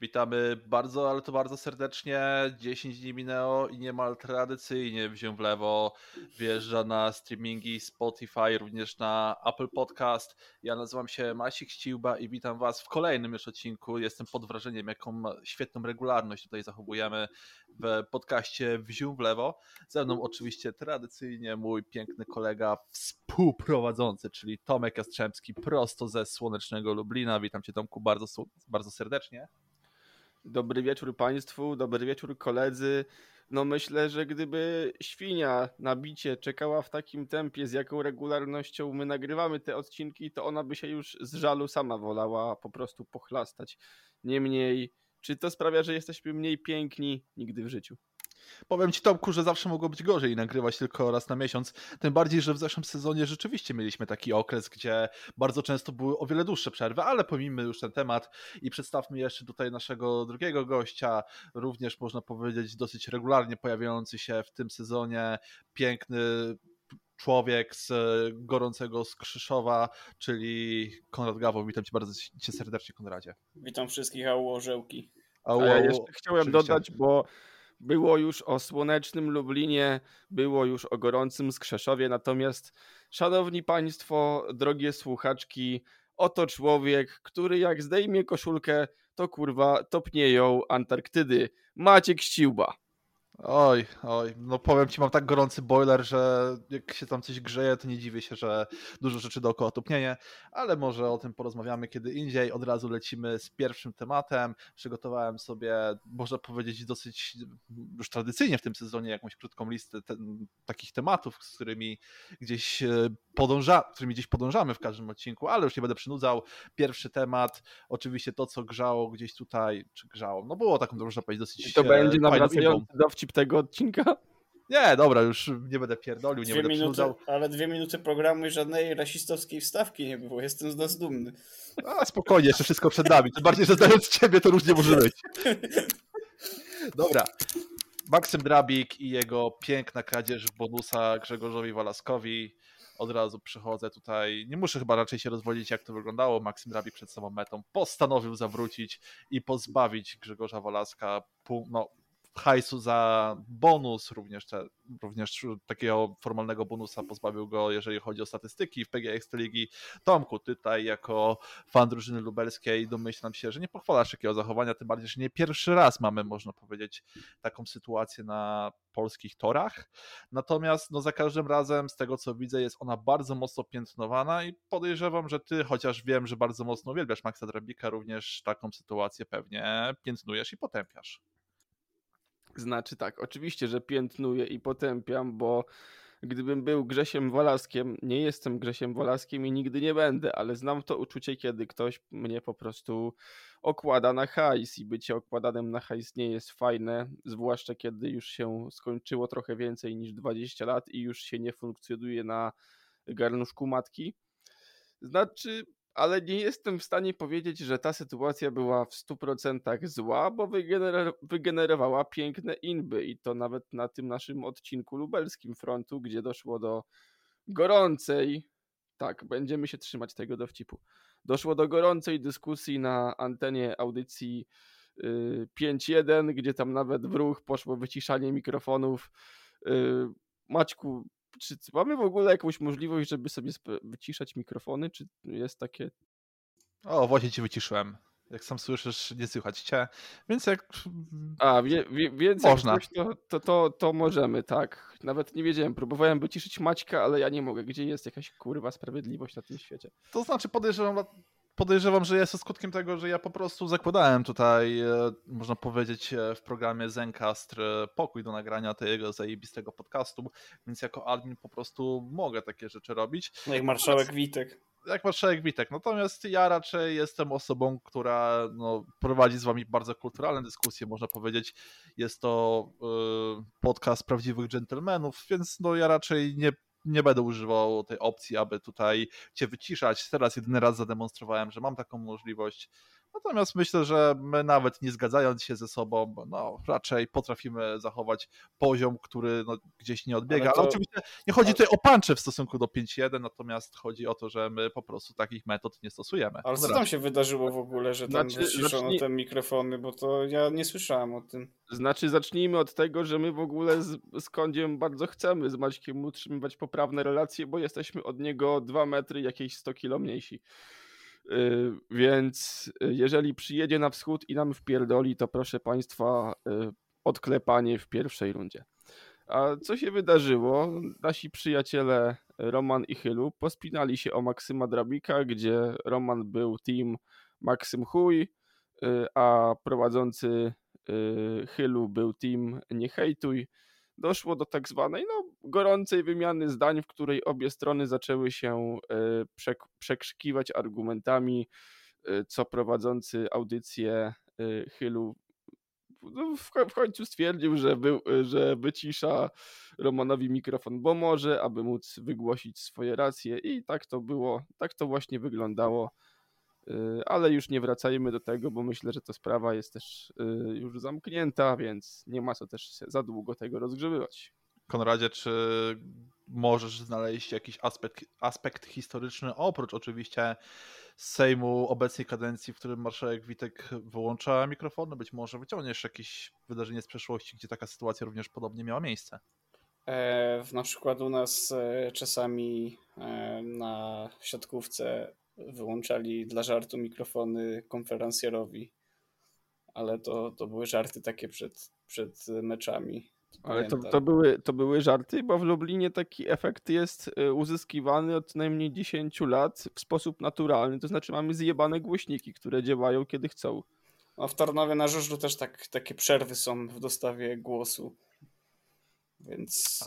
Witamy bardzo, ale to bardzo serdecznie. 10 dni minęło i niemal tradycyjnie wziął w lewo wjeżdża na streamingi Spotify, również na Apple Podcast. Ja nazywam się Masik Ściłba i witam Was w kolejnym już odcinku. Jestem pod wrażeniem, jaką świetną regularność tutaj zachowujemy w podcaście Wziął w lewo. Ze mną oczywiście tradycyjnie mój piękny kolega współprowadzący, czyli Tomek Jastrzębski, prosto ze słonecznego Lublina. Witam Cię Tomku bardzo, bardzo serdecznie. Dobry wieczór Państwu, dobry wieczór koledzy. No myślę, że gdyby świnia na bicie czekała w takim tempie, z jaką regularnością my nagrywamy te odcinki, to ona by się już z żalu sama wolała po prostu pochlastać. Niemniej, czy to sprawia, że jesteśmy mniej piękni? Nigdy w życiu. Powiem Ci Tomku, że zawsze mogło być gorzej nagrywać tylko raz na miesiąc, tym bardziej, że w zeszłym sezonie rzeczywiście mieliśmy taki okres, gdzie bardzo często były o wiele dłuższe przerwy, ale pomijmy już ten temat i przedstawmy jeszcze tutaj naszego drugiego gościa, również można powiedzieć dosyć regularnie pojawiający się w tym sezonie, piękny człowiek z gorącego Skrzyszowa, czyli Konrad Gawo. Witam Cię bardzo cię serdecznie, Konradzie. Witam wszystkich, a orzełki. A ja jeszcze chciałem oczywiście. dodać, bo było już o słonecznym Lublinie, było już o gorącym Skrzeszowie, natomiast szanowni państwo, drogie słuchaczki, oto człowiek, który jak zdejmie koszulkę, to kurwa topnie ją Antarktydy. Maciek Ściuba. Oj, oj, no powiem ci, mam tak gorący boiler, że jak się tam coś grzeje, to nie dziwię się, że dużo rzeczy dookoła topnieje, ale może o tym porozmawiamy kiedy indziej. Od razu lecimy z pierwszym tematem. Przygotowałem sobie, można powiedzieć, dosyć już tradycyjnie w tym sezonie jakąś krótką listę te, takich tematów, z którymi gdzieś e, podąża, którymi gdzieś podążamy w każdym odcinku, ale już nie będę przynudzał. Pierwszy temat, oczywiście to, co grzało gdzieś tutaj, czy grzało, no było taką, można powiedzieć, dosyć I to będzie nawracający dowcip tego odcinka? Nie, dobra, już nie będę pierdolił, nie dwie będę minuty, Ale dwie minuty programu i żadnej rasistowskiej wstawki nie było. Jestem z nas dumny. A spokojnie, jeszcze wszystko przed nami. Tym bardziej, że znając ciebie, to różnie może być. Dobra. Maksym Drabik i jego piękna kradzież bonusa Grzegorzowi Walaskowi. Od razu przychodzę tutaj. Nie muszę chyba raczej się rozwodzić, jak to wyglądało. Maksym Drabik przed samą metą postanowił zawrócić i pozbawić Grzegorza Walaska pół, no, hajsu za bonus, również, te, również takiego formalnego bonusa pozbawił go, jeżeli chodzi o statystyki w PGA Ekstraligi. Tomku, tutaj jako fan drużyny lubelskiej domyślam się, że nie pochwalasz takiego zachowania, tym bardziej, że nie pierwszy raz mamy, można powiedzieć, taką sytuację na polskich torach. Natomiast no, za każdym razem, z tego co widzę, jest ona bardzo mocno piętnowana i podejrzewam, że ty, chociaż wiem, że bardzo mocno uwielbiasz Maxa Drabika, również taką sytuację pewnie piętnujesz i potępiasz. Znaczy tak, oczywiście, że piętnuję i potępiam, bo gdybym był Grzesiem Wolaskiem, nie jestem Grzesiem Wolaskiem i nigdy nie będę, ale znam to uczucie, kiedy ktoś mnie po prostu okłada na hajs i bycie okładanym na hajs nie jest fajne, zwłaszcza kiedy już się skończyło trochę więcej niż 20 lat i już się nie funkcjonuje na garnuszku matki. Znaczy, ale nie jestem w stanie powiedzieć, że ta sytuacja była w 100% zła, bo wygener wygenerowała piękne inby i to nawet na tym naszym odcinku lubelskim frontu, gdzie doszło do gorącej, tak, będziemy się trzymać tego dowcipu, doszło do gorącej dyskusji na antenie audycji 5.1, y, gdzie tam nawet w ruch poszło wyciszanie mikrofonów. Y, Maćku, czy mamy w ogóle jakąś możliwość, żeby sobie wyciszać mikrofony? Czy jest takie. O, właśnie ci wyciszyłem. Jak sam słyszysz, nie słychać cię. Więc jak. A, wie, wie, więc Można. Jak to, to, to, to możemy, tak. Nawet nie wiedziałem. Próbowałem wyciszyć Maćka, ale ja nie mogę. Gdzie jest jakaś kurwa sprawiedliwość na tym świecie? To znaczy, podejrzewam, podejrzewam, że jest to skutkiem tego, że ja po prostu zakładałem tutaj, e, można powiedzieć, e, w programie Zencastr e, pokój do nagrania tego zajebistego podcastu, więc jako admin po prostu mogę takie rzeczy robić. No jak marszałek Witek. jak marszałek Witek. Natomiast ja raczej jestem osobą, która no, prowadzi z wami bardzo kulturalne dyskusje, można powiedzieć. Jest to y, podcast prawdziwych dżentelmenów, więc no, ja raczej nie nie będę używał tej opcji, aby tutaj cię wyciszać. Teraz jedyny raz zademonstrowałem, że mam taką możliwość. Natomiast myślę, że my nawet nie zgadzając się ze sobą, no raczej potrafimy zachować poziom, który no, gdzieś nie odbiega. Ale, to... Ale oczywiście nie chodzi tutaj o pancze w stosunku do 5.1, natomiast chodzi o to, że my po prostu takich metod nie stosujemy. Ale co tam się wydarzyło w ogóle, że tam znaczy, wyciszono zacznij... te mikrofony, bo to ja nie słyszałem o tym. Znaczy zacznijmy od tego, że my w ogóle z, z Kądziem bardzo chcemy z Maćkiem utrzymywać poprawne relacje, bo jesteśmy od niego 2 metry, jakieś 100 kilo mniejsi. Y, więc y, jeżeli przyjedzie na wschód i nam wpierdoli, to proszę Państwa, y, odklepanie w pierwszej rundzie. A co się wydarzyło? Nasi przyjaciele Roman i Chylu pospinali się o Maksyma Drabika, gdzie Roman był team Maksym Chuj, a prowadzący Chylu był team Nie Hejtuj doszło do tak zwanej no, gorącej wymiany zdań, w której obie strony zaczęły się e, przek przekrzykiwać argumentami, e, co prowadzący audycję e, Chylu no, w końcu stwierdził, że, wy, że wycisza Romanowi mikrofon, bo może, aby móc wygłosić swoje racje i tak to było, tak to właśnie wyglądało ale już nie wracajmy do tego, bo myślę, że ta sprawa jest też już zamknięta, więc nie ma co też za długo tego rozgrzebywać. Konradzie, czy możesz znaleźć jakiś aspekt, aspekt historyczny, oprócz oczywiście Sejmu obecnej kadencji, w którym marszałek Witek wyłącza mikrofony? Być może wyciągniesz jakieś wydarzenie z przeszłości, gdzie taka sytuacja również podobnie miała miejsce? E, na przykład u nas e, czasami e, na siatkówce wyłączali dla żartu mikrofony konferencjerowi, ale to, to były żarty takie przed, przed meczami. Ale to, to, były, to były żarty, bo w Lublinie taki efekt jest y, uzyskiwany od najmniej 10 lat w sposób naturalny, to znaczy mamy zjebane głośniki, które działają kiedy chcą. A w Tarnowie na Żużlu też tak, takie przerwy są w dostawie głosu. Więc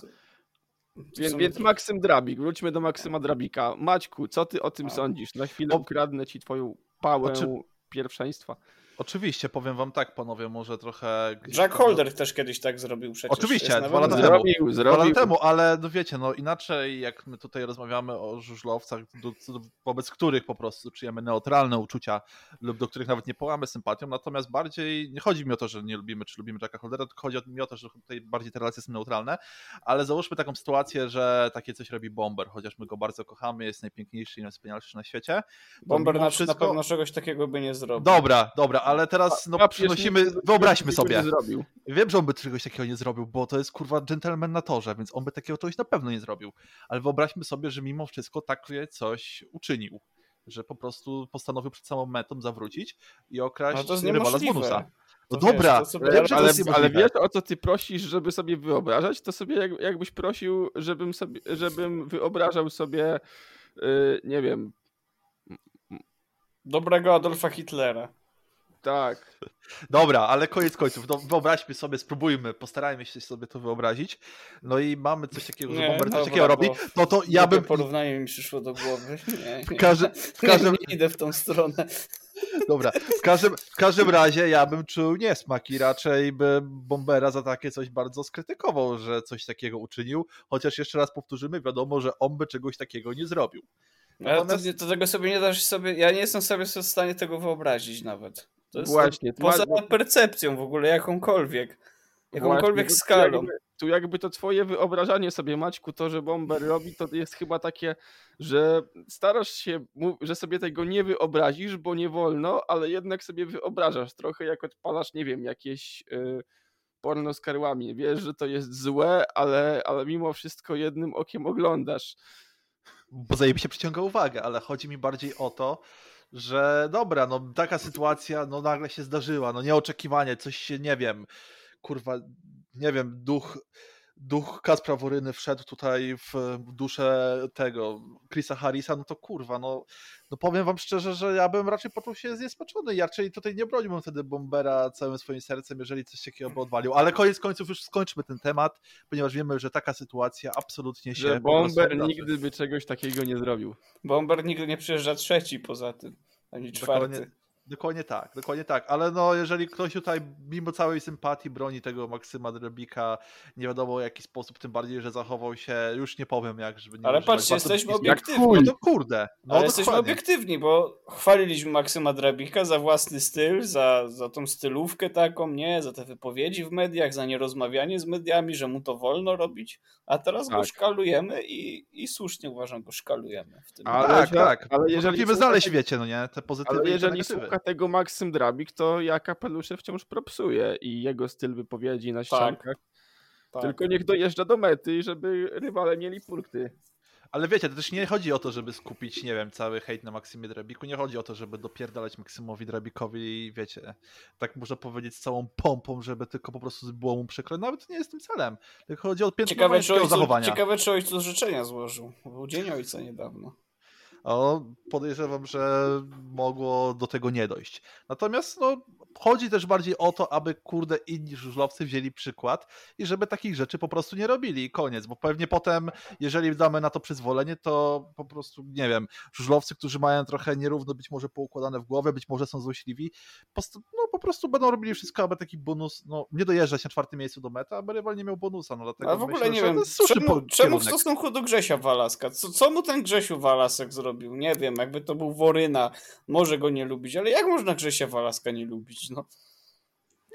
więc, więc Maksym Drabik, wróćmy do Maksyma Drabika. Maćku, co ty o tym sądzisz? Na chwilę ukradnę ci twoją pałę Oczy... pierwszeństwa. Oczywiście, powiem wam tak, panowie, może trochę... Jack Holder też kiedyś tak zrobił przecież. Oczywiście, dwa lata temu. Zrobił, zrobił. Dwa lata temu, ale no wiecie, no inaczej jak my tutaj rozmawiamy o żużlowcach, do, do, wobec których po prostu czujemy neutralne uczucia lub do których nawet nie połamy sympatią, natomiast bardziej, nie chodzi mi o to, że nie lubimy, czy lubimy Jacka Holdera, tylko chodzi mi o to, że tutaj bardziej te relacje są neutralne, ale załóżmy taką sytuację, że takie coś robi Bomber, chociaż my go bardzo kochamy, jest najpiękniejszy i najwspanialszy na świecie. Bomber na, wszystko... na pewno czegoś takiego by nie zrobił. Dobra, dobra, ale teraz no, przynosimy, wyobraźmy sobie. Wiem, że on by czegoś takiego nie zrobił, bo to jest kurwa gentleman na torze, więc on by takiego czegoś na pewno nie zrobił. Ale wyobraźmy sobie, że mimo wszystko takie coś uczynił. Że po prostu postanowił przed samą metą zawrócić i okraść no rywala z bonusa. No to dobra, wiesz, sobie, wiem, ale, ale wiesz o co ty prosisz, żeby sobie wyobrażać? To sobie jak, jakbyś prosił, żebym sobie, żebym wyobrażał sobie, yy, nie wiem. Dobrego Adolfa Hitlera. Tak. Dobra, ale koniec końców. No, wyobraźmy sobie, spróbujmy, postarajmy się sobie to wyobrazić. No i mamy coś takiego, że nie, Bomber coś takiego robi. No to ja bym. Porównanie mi przyszło do głowy. Nie, w, każdym, w każdym. Nie idę w tą stronę. Dobra, w każdym, w każdym razie ja bym czuł niesmak i raczej by Bombera za takie coś bardzo skrytykował, że coś takiego uczynił. Chociaż jeszcze raz powtórzymy, wiadomo, że on by czegoś takiego nie zrobił. Natomiast... Ale to, to tego sobie nie dasz sobie. Ja nie jestem sobie w stanie tego wyobrazić nawet. To jest Właśnie. Poza ma... percepcją w ogóle, jakąkolwiek. Jakąkolwiek Właśnie, skalą. Tu jakby, tu jakby to twoje wyobrażanie sobie, Maćku, to, że Bomber robi, to jest chyba takie, że starasz się, że sobie tego nie wyobrazisz, bo nie wolno, ale jednak sobie wyobrażasz. Trochę jak odpalasz, nie wiem, jakieś... Yy porno z karłami. Wiesz, że to jest złe, ale, ale mimo wszystko jednym okiem oglądasz. Bo zajebiście przyciąga uwagę, ale chodzi mi bardziej o to, że dobra, no taka sytuacja no nagle się zdarzyła, no nieoczekiwanie, coś się, nie wiem, kurwa, nie wiem, duch duch Kaspra Woryny wszedł tutaj w duszę tego Chrisa Harrisa, no to kurwa, no, no powiem wam szczerze, że ja bym raczej poczuł się zniesmaczony. Ja raczej tutaj nie broniłbym wtedy Bombera całym swoim sercem, jeżeli coś takiego by odwalił. Ale koniec końców już skończmy ten temat, ponieważ wiemy, że taka sytuacja absolutnie się Że Bomber nigdy by czegoś takiego nie zrobił. Bomber nigdy nie przyjeżdża trzeci poza tym, ani czwarty. Dokładnie, dokładnie tak, dokładnie tak. Ale no, jeżeli ktoś tutaj, mimo całej sympatii, broni tego Maksyma Drobika, nie wiadomo w jaki sposób, tym bardziej, że zachował się, już nie powiem jak, żeby nie Ale używać patrzcie, jesteśmy obiektywni. No to kurde. No Ale jesteśmy obiektywni, bo chwaliliśmy Maksyma Drabika za własny styl, za, za tą stylówkę taką, nie? Za te wypowiedzi w mediach, za nierozmawianie z mediami, że mu to wolno robić, a teraz go Tak. szkalujemy i, i słusznie uważam, go szkalujemy w tym. Ale tak, tak. ale Ale jeżeli jeżeli słucha znaleźć, wiecie, no nie, te pozytywy Ale i te jeżeli negatywy. Słucha tego Maksym Drabik, to ja kapelusze wciąż propsuję i jego styl wypowiedzi na ściankach. Tak. Tylko niech dojeżdża do mety, żeby rywale mieli punkty. Ale wiecie, to też nie chodzi o to, żeby skupić, nie wiem, cały hejt na Maksymie Drabiku, nie chodzi o to, żeby dopierdalać Maksymowi Drabikowi, wiecie, tak można powiedzieć z całą pompą, żeby tylko po prostu było mu przykro. Nawet nie jest tym celem, tylko chodzi o Ciekawe piętnowanie czy, takiego ojcu, zachowania. ciekawe, czy ojcu życzenia złożył. Był Dzień Ojca niedawno. Podejrzewam, że mogło do tego nie dojść. Natomiast no, chodzi też bardziej o to, aby kurde inni żużlowcy wzięli przykład i żeby takich rzeczy po prostu nie robili i koniec, bo pewnie potem, jeżeli damy na to przyzwolenie, to po prostu, nie wiem, żużlowcy, którzy mają trochę nierówno być może poukładane w głowie, być może są złośliwi, post- no po prostu będą robili wszystko, aby taki bonus, no nie dojeżdżać na czwartym miejscu do mety, aby rywal nie miał bonusa, no dlatego Ale w ogóle myślę, nie wiem, czemu, po- czemu w stosunku do Grzesia Walaska? Co, co mu ten Grzesiu Walasek zrobił? Nie wiem, jakby to był Woryna, może go nie lubić, ale jak można Grzesia Walaska nie lubić? No.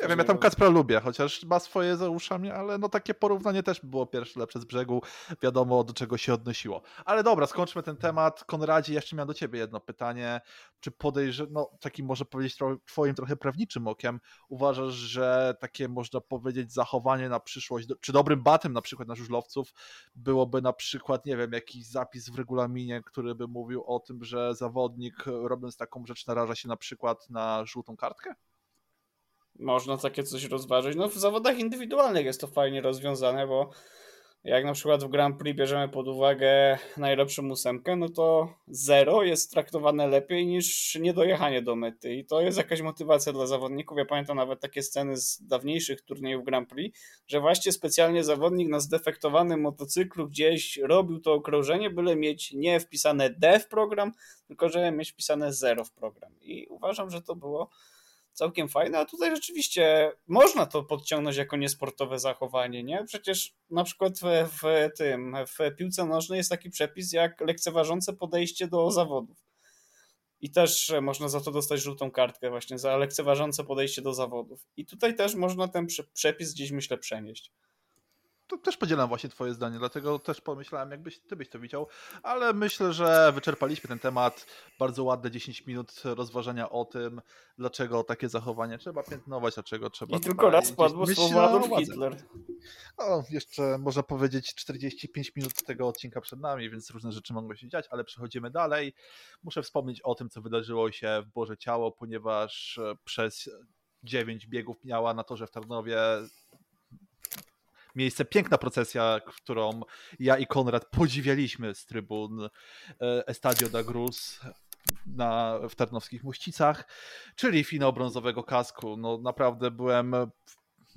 Ja wiem, ja tam Kacpra lubię, chociaż ma swoje za uszami, ale no takie porównanie też było pierwsze lepsze z brzegu, wiadomo do czego się odnosiło. Ale dobra, skończmy ten temat. Konradzie, jeszcze miałem do ciebie jedno pytanie. Czy podejrzewasz, no takim może powiedzieć twoim trochę prawniczym okiem, uważasz, że takie można powiedzieć zachowanie na przyszłość, czy dobrym batem na przykład na żużlowców byłoby na przykład, nie wiem, jakiś zapis w regulaminie, który by mówił o tym, że zawodnik robiąc taką rzecz naraża się na przykład na żółtą kartkę? Można takie coś rozważyć. No w zawodach indywidualnych jest to fajnie rozwiązane, bo jak na przykład w Grand Prix bierzemy pod uwagę najlepszą ósemkę, no to zero jest traktowane lepiej niż niedojechanie do mety i to jest jakaś motywacja dla zawodników. Ja pamiętam nawet takie sceny z dawniejszych turniejów Grand Prix, że właśnie specjalnie zawodnik na zdefektowanym motocyklu gdzieś robił to okrążenie, byle mieć nie wpisane D w program, tylko żeby mieć wpisane zero w program. I uważam, że to było całkiem fajne, a tutaj rzeczywiście można to podciągnąć jako niesportowe zachowanie, nie? Przecież na przykład w, w tym, w piłce nożnej jest taki przepis jak lekceważące podejście do zawodów. I też można za to dostać żółtą kartkę właśnie, za lekceważące podejście do zawodów. I tutaj też można ten prze- przepis gdzieś, myślę, przenieść. To też podzielam właśnie twoje zdanie, dlatego też pomyślałem, jakbyś ty byś to widział, ale myślę, że wyczerpaliśmy ten temat. Bardzo ładne 10 minut rozważania o tym, dlaczego takie zachowanie trzeba piętnować, dlaczego trzeba... I tylko raz padło słowo Adolf. Hitler. O, jeszcze można powiedzieć 45 minut tego odcinka przed nami, więc różne rzeczy mogą się dziać, ale przechodzimy dalej. Muszę wspomnieć o tym, co wydarzyło się w Boże Ciało, ponieważ e, przez 9 biegów miała na torze w Tarnowie miejsce piękna procesja, którą ja i Konrad podziwialiśmy z trybun e, Estadio da Cruz na, w Tarnowskich Mościcach, czyli finał brązowego kasku. No naprawdę byłem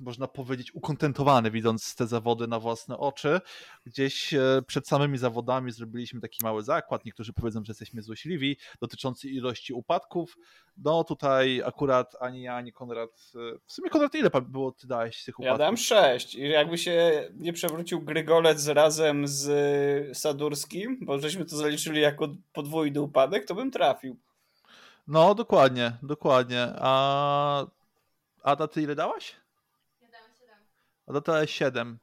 można powiedzieć, ukontentowany, widząc te zawody na własne oczy. Gdzieś e, przed samymi zawodami zrobiliśmy taki mały zakład. Niektórzy powiedzą, że jesteśmy złośliwi, dotyczący ilości upadków. No tutaj akurat ani ja, ani Konrad. e, W sumie Konrad, ile było ty dałeś tych Ja upadków? dałem 6 i jakby się nie przewrócił Grygolec razem z y, Sadurskim, bo żeśmy to zaliczyli jako podwójny upadek, to bym trafił. No, dokładnie, dokładnie. A Ada, ty ile dałaś? Ada, ty dałeś 7.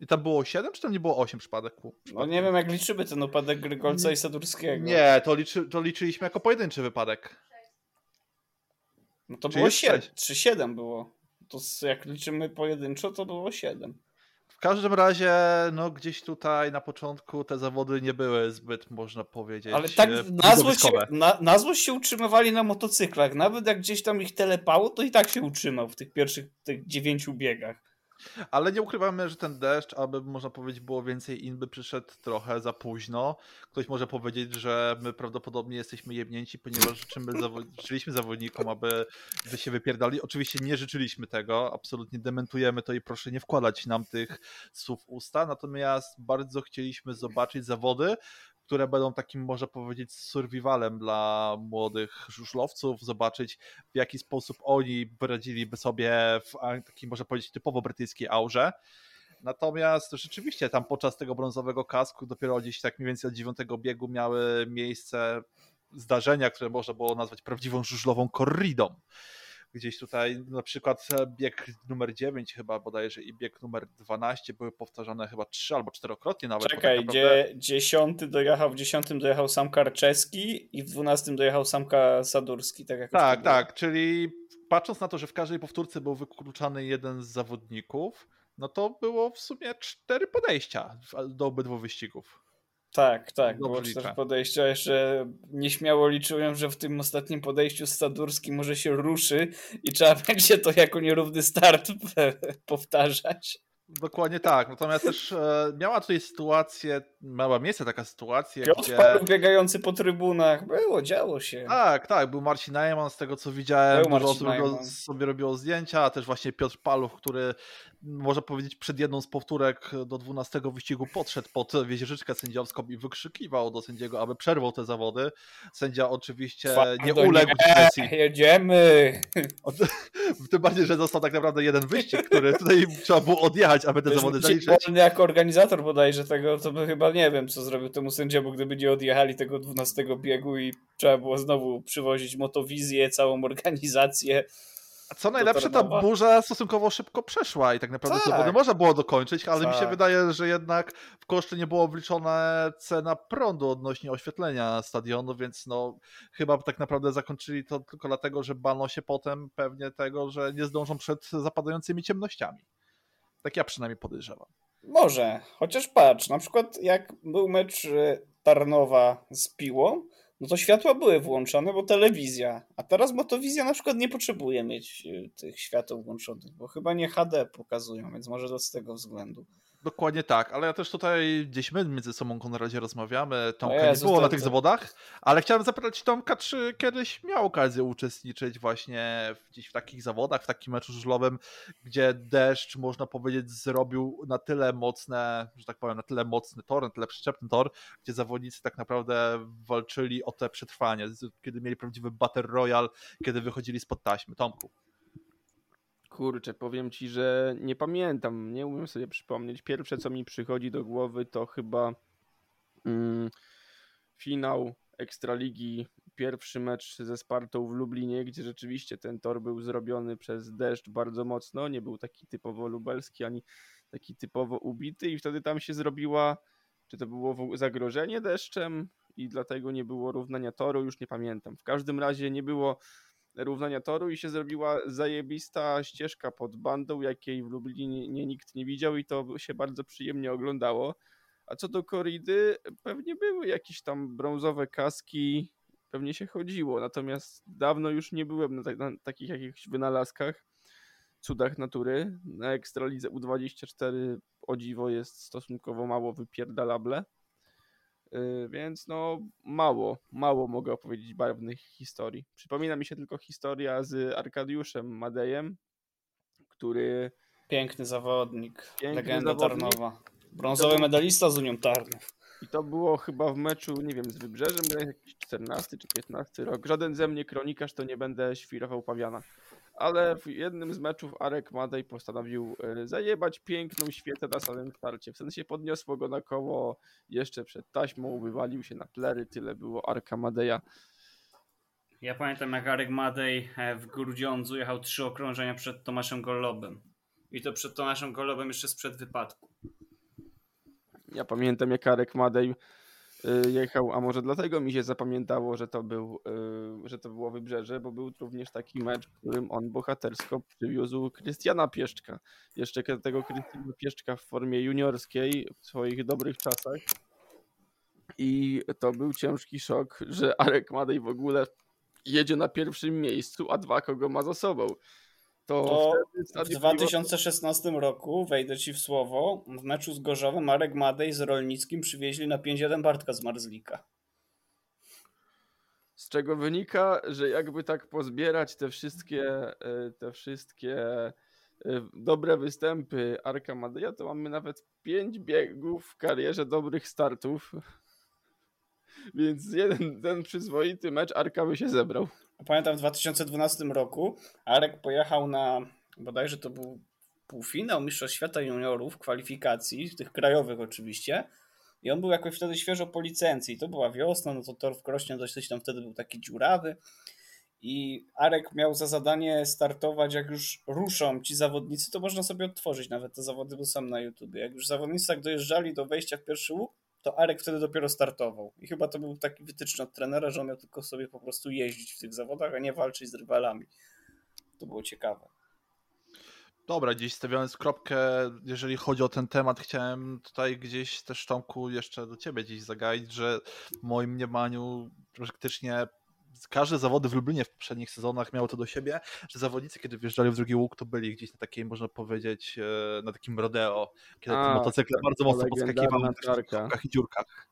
I tam było 7, czy tam nie było 8 przypadków? No nie wiem jak liczymy ten upadek Grygolca i Sadurskiego. Nie, to, liczy, to liczyliśmy jako pojedynczy wypadek. No to było jest 7, sześć? 3, 7 było. To jak liczymy pojedynczo, to było 7. W każdym razie, no gdzieś tutaj na początku te zawody nie były zbyt, można powiedzieć, Ale tak e, na złość, się, na, na złość się utrzymywali na motocyklach. Nawet jak gdzieś tam ich telepało, to i tak się utrzymał w tych pierwszych tych dziewięciu biegach. Ale nie ukrywamy, że ten deszcz, aby można powiedzieć było więcej in, by przyszedł trochę za późno. Ktoś może powiedzieć, że my prawdopodobnie jesteśmy jebnięci, ponieważ życzymy życzyliśmy zawodnikom, aby, by się wypierdali. Oczywiście nie życzyliśmy tego, absolutnie dementujemy to i proszę nie wkładać nam tych słów usta, natomiast bardzo chcieliśmy zobaczyć zawody, które będą takim, można powiedzieć, survivalem dla młodych żużlowców, zobaczyć w jaki sposób oni poradziliby sobie w takiej, można powiedzieć, typowo brytyjskiej aurze. Natomiast rzeczywiście tam podczas tego brązowego kasku dopiero gdzieś tak mniej więcej od dziewiątego biegu miały miejsce zdarzenia, które można było nazwać prawdziwą żużlową korridą. Gdzieś tutaj na przykład bieg numer 9 chyba bodajże i bieg numer 12 były powtarzane chyba trzy albo czterokrotnie nawet. tak Czekaj, naprawdę- gdzie dziesiąty dojechał, w dziesiątym dojechał sam Karczeski i w dwunastym dojechał samka Sadurski, tak jak Tak, tak, czyli patrząc na to, że w każdej powtórce był wykluczany jeden z zawodników, no to było w sumie cztery podejścia do obydwu wyścigów. Tak, tak, było cztery podejścia. Jeszcze nieśmiało liczyłem, że w tym ostatnim podejściu Sadurski może się ruszy i trzeba będzie to jako nierówny start powtarzać. Dokładnie tak, natomiast też e, miała tutaj sytuację, miała miejsce taka sytuacja, Piotr gdzie... Paluch biegający po trybunach. Było, działo się. Tak, tak, był Marcin Najman, z tego co widziałem, Był dużo Marcin osób robiło, Najman. sobie robiło zdjęcia, a też właśnie Piotr Paluch, który można powiedzieć przed jedną z powtórek do 12 wyścigu podszedł pod wieżyczkę sędziowską i wykrzykiwał do sędziego, aby przerwał te zawody. Sędzia oczywiście Twardo, nie uległ nie, presji. Jedziemy! Tym bardziej, że został tak naprawdę jeden wyścig, który tutaj trzeba było odjechać, aby te Wiesz, zawody zaliczyć. Jako organizator bodajże tego, to by chyba nie wiem, co zrobił temu sędziemu, gdyby nie odjechali tego 12 biegu i trzeba było znowu przywozić motowizję, całą organizację. Co najlepsze, ta burza stosunkowo szybko przeszła i tak naprawdę Tak. zawody można było dokończyć, ale mi się Tak. wydaje, że jednak w koszty nie było wliczona cena prądu odnośnie oświetlenia stadionu, więc no chyba tak naprawdę zakończyli to tylko dlatego, że bano się potem pewnie tego, że nie zdążą przed zapadającymi ciemnościami. Tak ja przynajmniej podejrzewam. Może, chociaż patrz, na przykład jak był mecz e, Tarnowa z Piłą, no to światła były włączone, bo telewizja. A teraz motowizja na przykład nie potrzebuje mieć e, tych świateł włączonych, bo chyba nie HD pokazują, więc może z tego względu. Dokładnie tak, ale ja też tutaj gdzieś my między sobą Konradzie rozmawiamy, Tomka O nie było na tych zawodach, ale chciałem zapytać Tomka, czy kiedyś miał okazję uczestniczyć właśnie w, gdzieś w takich zawodach, w takim meczu żużlowym, gdzie deszcz, można powiedzieć, zrobił na tyle mocne, że tak powiem, na tyle mocny tor, na tyle przyczepny tor, gdzie zawodnicy tak naprawdę walczyli o te przetrwanie, kiedy mieli prawdziwy battle royal, kiedy wychodzili spod taśmy. Tomku. Kurczę, powiem ci, że nie pamiętam, nie umiem sobie przypomnieć. Pierwsze, co mi przychodzi do głowy, to chyba mm, finał Ekstraligi, pierwszy mecz ze Spartą w Lublinie, gdzie rzeczywiście ten tor był zrobiony przez deszcz bardzo mocno. Nie był taki typowo lubelski, ani taki typowo ubity, i wtedy tam się zrobiła, czy to było zagrożenie deszczem, i dlatego nie było równania toru, już nie pamiętam. W każdym razie nie było równania toru i się zrobiła zajebista ścieżka pod bandą, jakiej w Lublinie nie, nikt nie widział i to się bardzo przyjemnie oglądało. A co do koridy, pewnie były jakieś tam brązowe kaski, pewnie się chodziło, natomiast dawno już nie byłem na, na takich jakichś wynalazkach, cudach natury. Na Ekstralidze U24 o dziwo jest stosunkowo mało wypierdalable. Yy, Więc no mało, mało mogę opowiedzieć barwnych historii. Przypomina mi się tylko historia z Arkadiuszem Madejem, który Piękny zawodnik, Piękny legenda zawodnik. Tarnowa. Brązowy medalista z Unią Tarnów. i to było chyba w meczu, nie wiem, z Wybrzeżem, jakiś 14 czy 15 rok. Żaden ze mnie kronikarz to nie będę świrował pawiana. Ale w jednym z meczów Arek Madej postanowił e, zajebać piękną świetę na samym starcie. W sensie podniosło go na koło jeszcze przed taśmą, wywalił się na plery, tyle było Arka Madeja. Ja pamiętam jak Arek Madej e, w Grudziądzu jechał trzy okrążenia przed Tomaszem Golobem. I to przed Tomaszem Golobem jeszcze sprzed wypadku. Ja pamiętam jak Arek Madej jechał, a może dlatego mi się zapamiętało, że to, był, y, że to było Wybrzeże, bo był również taki mecz, w którym on bohatersko przywiózł Krystiana Pieszczka. Jeszcze tego Krystiana Pieszczka w formie juniorskiej w swoich dobrych czasach. I to był ciężki szok, że Arek Madej w ogóle jedzie na pierwszym miejscu, a dwa kogo ma za sobą. To, w Stadion 2016 roku, wejdę ci w słowo, w meczu z Gorzowem Marek Madej z Rolnickim przywieźli na 5-1 Bartka z Marzlika. Z czego wynika, że jakby tak pozbierać te wszystkie, e, te wszystkie e, dobre występy Arka Madeja, to mamy nawet pięć biegów w karierze dobrych startów. Więc jeden ten przyzwoity mecz Arka by się zebrał. Pamiętam w 2012 roku Arek pojechał na, bodajże to był półfinał Mistrzostw Świata Juniorów, kwalifikacji, tych krajowych oczywiście. I on był jakoś wtedy świeżo po licencji. To była wiosna, no to tor w Krośnie dość tam wtedy był taki dziurawy. I Arek miał za zadanie startować, jak już ruszą ci zawodnicy, to można sobie odtworzyć nawet te zawody, bo sam na YouTube. Jak już zawodnicy tak dojeżdżali do wejścia w pierwszy łuk, to Arek wtedy dopiero startował. I chyba to był taki wytyczny od trenera, że on miał tylko sobie po prostu jeździć w tych zawodach, a nie walczyć z rywalami. To było ciekawe. Dobra, gdzieś stawiając kropkę, jeżeli chodzi o ten temat, chciałem tutaj gdzieś też Tomku jeszcze do ciebie gdzieś zagaić, że w moim mniemaniu praktycznie każde zawody w Lublinie w poprzednich sezonach miało to do siebie, że zawodnicy, kiedy wjeżdżali w drugi łuk, to byli gdzieś na takiej, można powiedzieć, e, na takim rodeo, kiedy A, te motocykle bardzo to mocno podskakiwały tarka. kropkach i dziurkach.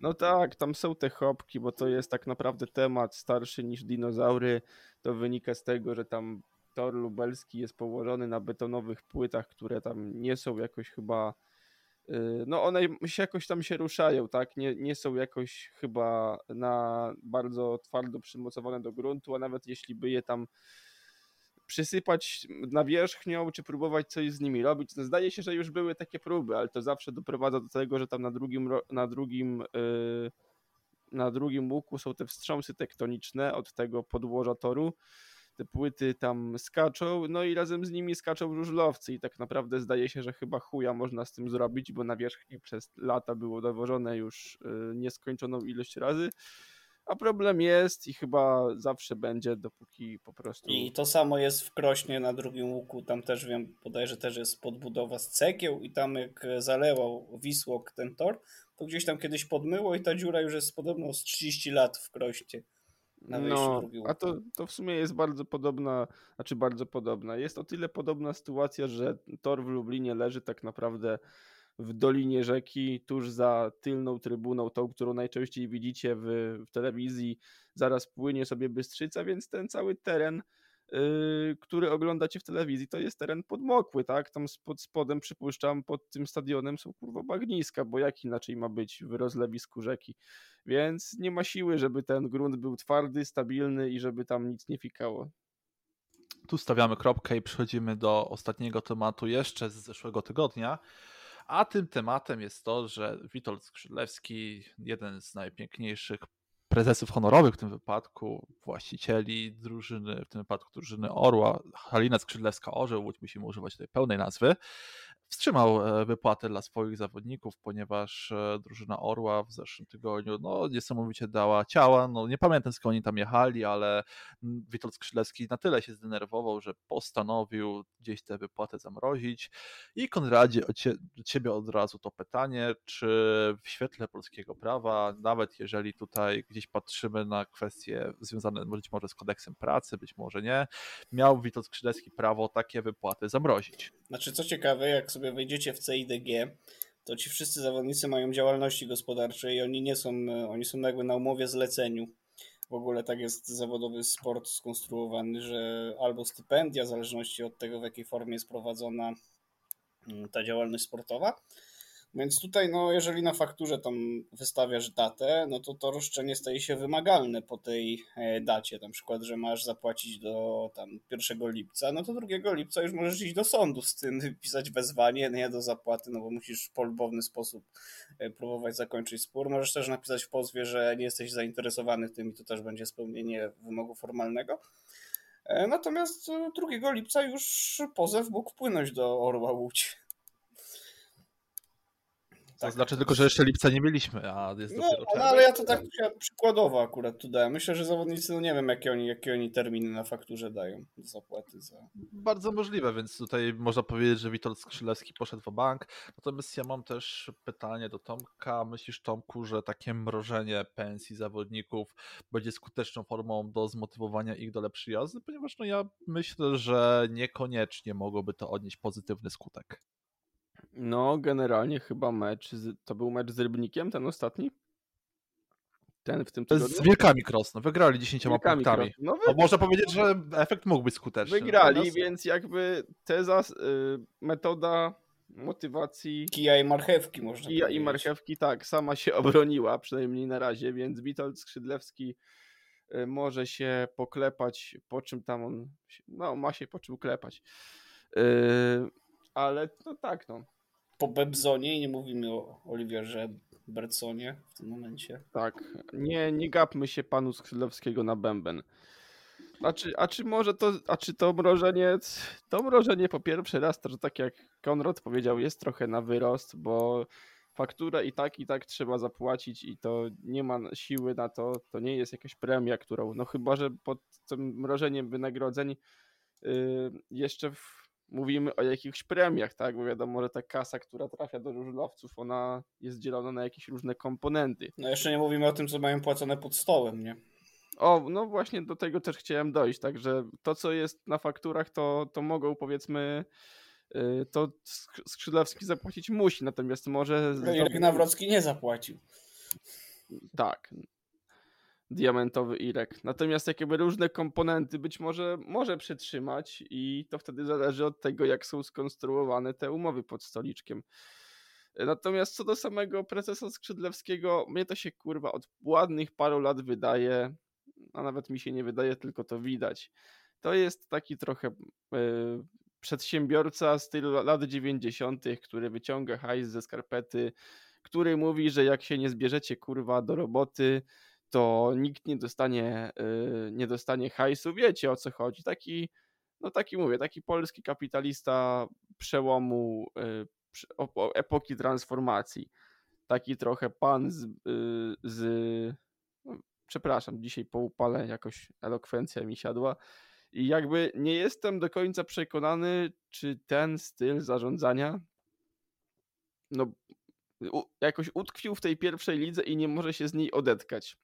No tak, tam są te chopki, bo to jest tak naprawdę temat starszy niż dinozaury. To wynika z tego, że tam tor lubelski jest położony na betonowych płytach, które tam nie są jakoś chyba. Y, No one się jakoś tam się ruszają, tak? Nie, nie są jakoś chyba na bardzo twardo przymocowane do gruntu, a nawet jeśli by je tam przysypać nawierzchnią, czy próbować coś z nimi robić. No zdaje się, że już były takie próby, ale to zawsze doprowadza do tego, że tam na drugim, na drugim, yy, na drugim łuku są te wstrząsy tektoniczne od tego podłoża toru. Te płyty tam skaczą, no i razem z nimi skaczą żużlowcy i tak naprawdę zdaje się, że chyba chuja można z tym zrobić, bo nawierzchni przez lata było dowożone już yy, nieskończoną ilość razy. A problem jest i chyba zawsze będzie, dopóki po prostu. I to samo jest w Krośnie na drugim łuku. Tam też wiem, bodajże też jest podbudowa z cegieł i tam jak zalewał Wisłok ten tor, to gdzieś tam kiedyś podmyło i ta dziura już jest podobno z 30 lat w Kroście. No, a to, to w sumie jest bardzo podobna, znaczy bardzo podobna. Jest o tyle podobna sytuacja, że tor w Lublinie leży tak naprawdę w dolinie rzeki, tuż za tylną trybuną, tą, którą najczęściej widzicie w, w telewizji. Zaraz płynie sobie Bystrzyca, więc ten cały teren, yy, który oglądacie w telewizji, to jest teren podmokły, tak? Tam pod spodem, przypuszczam, pod tym stadionem są kurwa bagniska, bo jak inaczej ma być w rozlewisku rzeki? Więc nie ma siły, żeby ten grunt był twardy, stabilny i żeby tam nic nie fikało. Tu stawiamy kropkę i przechodzimy do ostatniego tematu jeszcze z zeszłego tygodnia. A tym tematem jest to, że Witold Skrzydlewski, jeden z najpiękniejszych prezesów honorowych w tym wypadku, właścicieli drużyny, w tym wypadku drużyny Orła, Halina Skrzydlewska-Orzeł, Łódź musimy używać tej pełnej nazwy, wstrzymał e, wypłatę dla swoich zawodników, ponieważ e, drużyna Orła w zeszłym tygodniu no, niesamowicie dała ciała. No, nie pamiętam skąd oni tam jechali, ale mm, Witold Skrzydlewski na tyle się zdenerwował, że postanowił gdzieś tę wypłatę zamrozić. I Konradzie, o cie, do ciebie od razu to pytanie, czy w świetle polskiego prawa, nawet jeżeli tutaj gdzieś patrzymy na kwestie związane być może z kodeksem pracy, być może nie, miał Witold Skrzydlewski prawo takie wypłaty zamrozić. Znaczy, co ciekawe, jak sobie wejdziecie w CIDG, to ci wszyscy zawodnicy mają działalności gospodarcze i oni nie są, oni są jakby na umowie zleceniu. W ogóle tak jest zawodowy sport skonstruowany, że albo stypendia, w zależności od tego, w jakiej formie jest prowadzona mm, ta działalność sportowa. Więc tutaj, no, jeżeli na fakturze tam wystawiasz datę, no to to roszczenie staje się wymagalne po tej e, dacie. Na przykład, że masz zapłacić do tam 1 lipca, no to 2 lipca już możesz iść do sądu z tym, pisać wezwanie, nie do zapłaty, no bo musisz w polubowny sposób e, próbować zakończyć spór. Możesz też napisać w pozwie, że nie jesteś zainteresowany tym i to też będzie spełnienie wymogu formalnego. E, Natomiast e, 2 lipca już pozew mógł wpłynąć do Orła Łódź. To Tak. znaczy tylko, że jeszcze lipca nie mieliśmy, a jest No, dopiero no ale ja to tak przykładowo akurat tu dałem. Myślę, że zawodnicy, no nie wiem, jakie oni, jakie oni terminy na fakturze dają do zapłaty za. Bardzo możliwe, więc tutaj można powiedzieć, że Witold Skrzylewski poszedł w bank. Natomiast ja mam też pytanie do Tomka. Myślisz, Tomku, że takie mrożenie pensji zawodników będzie skuteczną formą do zmotywowania ich do lepszej jazdy? Ponieważ no ja myślę, że niekoniecznie mogłoby to odnieść pozytywny skutek. No, generalnie chyba mecz. Z, to był mecz z Rybnikiem, ten ostatni? Ten w tym tygodniu? z Wielkami Krosno. Wygrali 10 Wilkami punktami. No, No, można powiedzieć, że efekt mógł być skuteczny. Wygrali, Natomiast- więc jakby teza, y, metoda motywacji Kija i marchewki można kija i powiedzieć. marchewki, tak, sama się obroniła, przynajmniej na razie, więc Witold Skrzydlewski y, może się poklepać, po czym tam on, no ma się po czym klepać. Y, ale no tak, no, Po Bebzonie i nie mówimy o Oliwierze Bertsonie w tym momencie. tak. Nie, nie gapmy się panu Skrzydlewskiego na bęben. A czy, a czy może to, a czy to mrożenie, to mrożenie po pierwszy raz, to tak jak Konrad powiedział, jest trochę na wyrost, bo fakturę i tak, i tak trzeba zapłacić i to nie ma siły na to, to nie jest jakaś premia, którą, no chyba, że pod tym mrożeniem wynagrodzeń yy, jeszcze w, mówimy o jakichś premiach, tak, bo wiadomo, że ta kasa, która trafia do żużlowców, ona jest dzielona na jakieś różne komponenty. No jeszcze nie mówimy o tym, co mają płacone pod stołem, nie? O, no właśnie do tego też chciałem dojść, także to, co jest na fakturach, to, to mogą powiedzmy, yy, to Sk- Skrzydlewski zapłacić musi, natomiast może... No Irek Nawrocki nie zapłacił. Tak. Diamentowy Irek. Natomiast jakby różne komponenty być może może przytrzymać i to wtedy zależy od tego, jak są skonstruowane te umowy pod stoliczkiem. Natomiast co do samego prezesa Skrzydlewskiego, mnie to się kurwa od ładnych paru lat wydaje, a nawet mi się nie wydaje, tylko to widać. To jest taki trochę y, przedsiębiorca stylu lat 90., który wyciąga hajs ze skarpety, który mówi, że jak się nie zbierzecie kurwa do roboty, to nikt nie dostanie, y, nie dostanie hajsu. Wiecie o co chodzi. Taki, no taki mówię, taki polski kapitalista przełomu y, epoki transformacji. Taki trochę pan z, y, z no, przepraszam, dzisiaj po upale jakoś elokwencja mi siadła. I jakby nie jestem do końca przekonany, czy ten styl zarządzania no, jakoś utkwił w tej pierwszej lidze i nie może się z niej odetkać.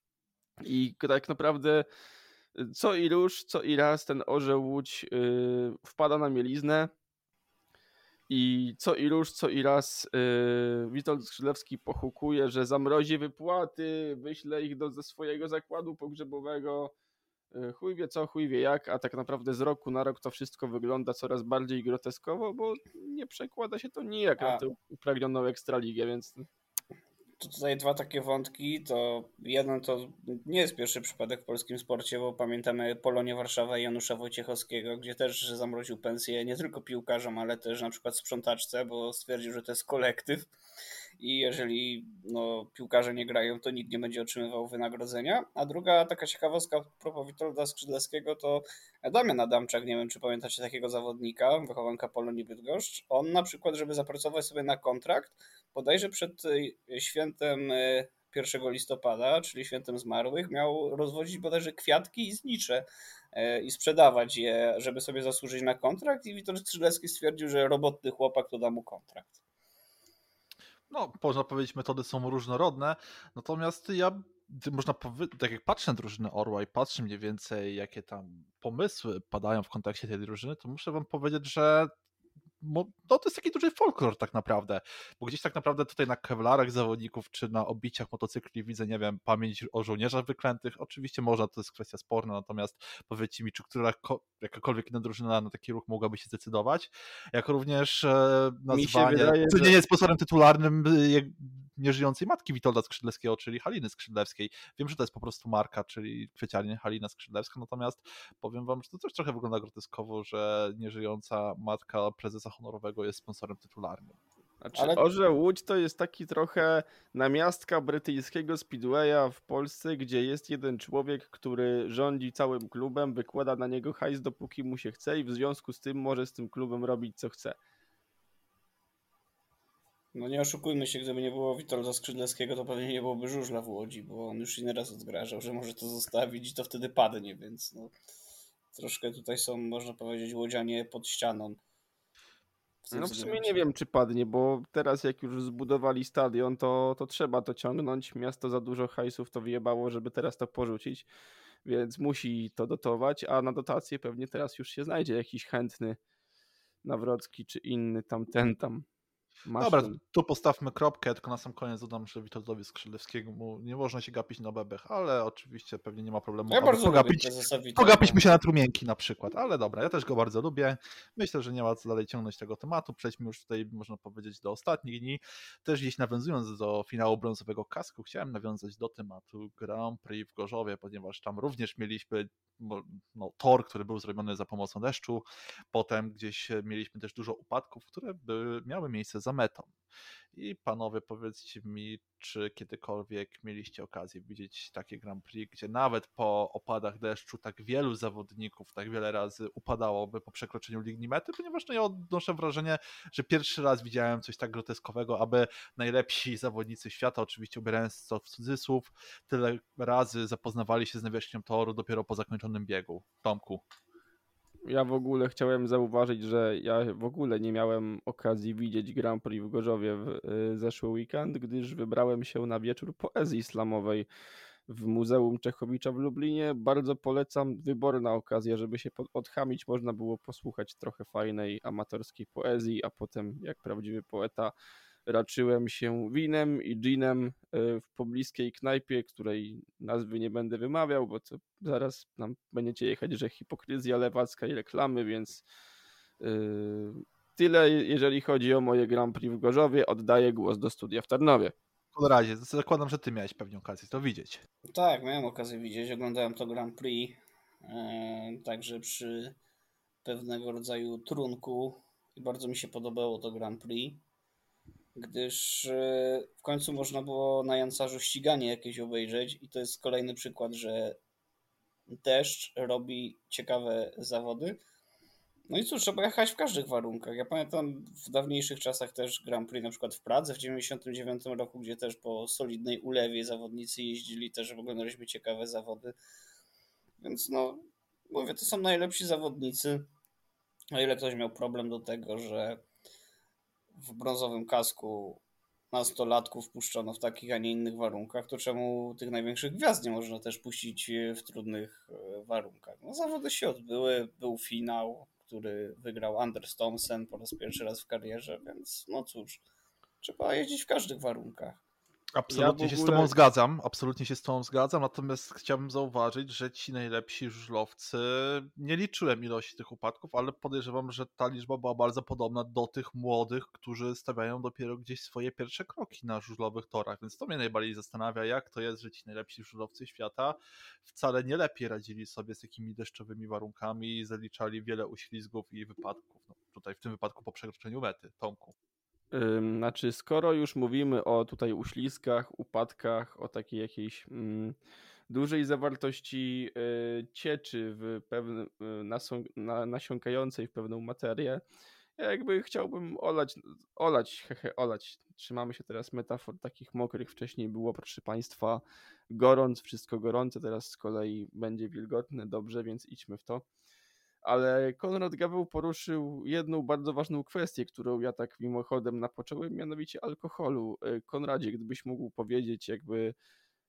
I tak naprawdę y, co i róż, co i raz ten orzeł łódź yy, wpada na mieliznę. I co i róż, co i raz yy, Witold Skrzydlewski pochukuje, że zamrozi wypłaty, wyśle ich do, ze swojego zakładu pogrzebowego, yy, chuj wie co, chuj wie jak, a tak naprawdę z roku na rok to wszystko wygląda coraz bardziej groteskowo, bo nie przekłada się to nijak na A. tę upragnioną Ekstraligę, więc To tutaj dwa takie wątki. To jeden to nie jest pierwszy przypadek w polskim sporcie, bo pamiętamy Polonię Warszawa i Janusza Wojciechowskiego, gdzie też zamroził pensję nie tylko piłkarzom, ale też na przykład sprzątaczce, bo stwierdził, że to jest kolektyw i jeżeli no, piłkarze nie grają, to nikt nie będzie otrzymywał wynagrodzenia. A druga taka ciekawostka propos Witolda Skrzydlewskiego to Damian Adamczak, nie wiem czy pamiętacie takiego zawodnika, wychowanka Polonii Bydgoszcz. On na przykład, żeby zapracować sobie na kontrakt, bodajże przed y, świętem y, 1 listopada, czyli świętem zmarłych, miał rozwozić bodajże kwiatki i znicze y, i sprzedawać je, żeby sobie zasłużyć na kontrakt i Witold Skrzydlewski stwierdził, że robotny chłopak to da mu kontrakt. no, można powiedzieć, metody są różnorodne, natomiast ja, można powiedzieć, tak jak patrzę na drużynę Orła i patrzę mniej więcej, jakie tam pomysły padają w kontekście tej drużyny, to muszę wam powiedzieć, że no, to jest taki duży folklor tak naprawdę, bo gdzieś tak naprawdę tutaj na kewlarach zawodników, czy na obiciach motocykli widzę, nie wiem, pamięć o żołnierzach wyklętych, oczywiście można, to jest kwestia sporna, natomiast powiedzcie mi, czy która, jakakolwiek inna drużyna na taki ruch mogłaby się zdecydować, jak również e, nazwanie, wydaje, że- nie jest sponsorem tytularnym jak- nieżyjącej matki Witolda Skrzydlewskiego, czyli Haliny Skrzydlewskiej. Wiem, że to jest po prostu marka, czyli kwieciarnia Halina Skrzydlewska, natomiast powiem wam, że to też trochę wygląda groteskowo, że nieżyjąca matka prezesa honorowego jest sponsorem tytularnym. Znaczy, Ale- Orzeł Łódź to jest taki trochę namiastka brytyjskiego speedwaya w Polsce, gdzie jest jeden człowiek, który rządzi całym klubem, wykłada na niego hajs dopóki mu się chce i w związku z tym może z tym klubem robić co chce. No nie oszukujmy się, gdyby nie było Witolda Skrzydlewskiego, to pewnie nie byłoby żużla w Łodzi, bo on już inny raz odgrażał, że może to zostawić i to wtedy padnie, więc no, troszkę tutaj są, można powiedzieć, łodzianie pod ścianą. No w sumie nie wiem, czy padnie, bo teraz jak już zbudowali stadion, to, to trzeba to ciągnąć. Miasto za dużo hajsów to wyjebało, żeby teraz to porzucić, więc musi to dotować, a na dotację pewnie teraz już się znajdzie jakiś chętny Nawrocki czy inny tamten tam. Dobra, tu postawmy kropkę, tylko na sam koniec dodam, że Witoldowi Skrzydlewskiemu nie można się gapić na bebech, ale oczywiście pewnie nie ma problemu. Ja bardzo pogapić, mi się na trumienki na przykład, ale dobra, ja też go bardzo lubię. Myślę, że nie ma co dalej ciągnąć tego tematu. Przejdźmy już tutaj, można powiedzieć, do ostatnich dni. Też gdzieś nawiązując do finału brązowego kasku, chciałem nawiązać do tematu Grand Prix w Gorzowie, ponieważ tam również mieliśmy no, tor, który był zrobiony za pomocą deszczu. Potem gdzieś mieliśmy też dużo upadków, które by miały miejsce za metą. I panowie, powiedzcie mi, czy kiedykolwiek mieliście okazję widzieć takie Grand Prix, gdzie nawet po opadach deszczu tak wielu zawodników tak wiele razy upadałoby po przekroczeniu linii mety, ponieważ no ja odnoszę wrażenie, że pierwszy raz widziałem coś tak groteskowego, aby najlepsi zawodnicy świata, oczywiście ubierając to w cudzysłów, tyle razy zapoznawali się z nawierzchnią toru dopiero po zakończonym biegu. Tomku. Ja w ogóle chciałem zauważyć, że ja w ogóle nie miałem okazji widzieć Grand Prix w Gorzowie w y, zeszły weekend, gdyż wybrałem się na wieczór poezji islamowej w Muzeum Czechowicza w Lublinie. Bardzo polecam, wyborna okazja, żeby się odchamić. Można było posłuchać trochę fajnej amatorskiej poezji, a potem jak prawdziwy poeta raczyłem się winem i ginem e, w pobliskiej knajpie, której nazwy nie będę wymawiał, bo to zaraz nam będziecie jechać, że hipokryzja lewacka i reklamy, więc yy, tyle jeżeli chodzi o moje Grand Prix w Gorzowie. Oddaję głos do studia w Tarnowie. W razie, zakładam, że ty miałeś pewnie okazję to widzieć. Tak, miałem okazję widzieć. Oglądałem to Grand Prix yy, także przy pewnego rodzaju trunku i bardzo mi się podobało to Grand Prix gdyż e, w końcu można było na Jancarzu ściganie jakieś obejrzeć i to jest kolejny przykład, że deszcz robi ciekawe zawody. No i cóż, trzeba jechać w każdych warunkach. Ja pamiętam w dawniejszych czasach też Grand Prix na przykład w Pradze w 99 roku, gdzie też po solidnej ulewie zawodnicy jeździli, też oglądaliśmy ciekawe zawody. Więc no, mówię, to są najlepsi zawodnicy. O ile ktoś miał problem do tego, że w brązowym kasku nastolatków puszczono w takich, a nie innych warunkach, to czemu tych największych gwiazd nie można też puścić w trudnych e, warunkach? No zawody się odbyły, był finał, który wygrał Anders Thompson po raz pierwszy raz w karierze, więc no cóż, trzeba jeździć w każdych warunkach. Absolutnie ja ogóle... się z Tobą zgadzam, absolutnie się z Tobą zgadzam, natomiast chciałbym zauważyć, że ci najlepsi żużlowcy, nie liczyłem ilości tych upadków, ale podejrzewam, że ta liczba była bardzo podobna do tych młodych, którzy stawiają dopiero gdzieś swoje pierwsze kroki na żużlowych torach, więc to mnie najbardziej zastanawia, jak to jest, że ci najlepsi żużlowcy świata wcale nie lepiej radzili sobie z takimi deszczowymi warunkami i zaliczali wiele uślizgów i wypadków, no, tutaj w tym wypadku po przekroczeniu mety. Tomku. Znaczy, skoro już mówimy o tutaj uślizgach, upadkach, o takiej jakiejś mm, dużej zawartości y, cieczy w pewnym, y, na, nasiąkającej w pewną materię, ja jakby chciałbym olać, olać, hehe, olać. Trzymamy się teraz metafor takich mokrych. Wcześniej było, proszę Państwa, gorąc, wszystko gorące, teraz z kolei będzie wilgotne, dobrze, więc idźmy w to ale Konrad Gaweł poruszył jedną bardzo ważną kwestię, którą ja tak mimochodem napocząłem, mianowicie alkoholu. E, Konradzie, gdybyś mógł powiedzieć jakby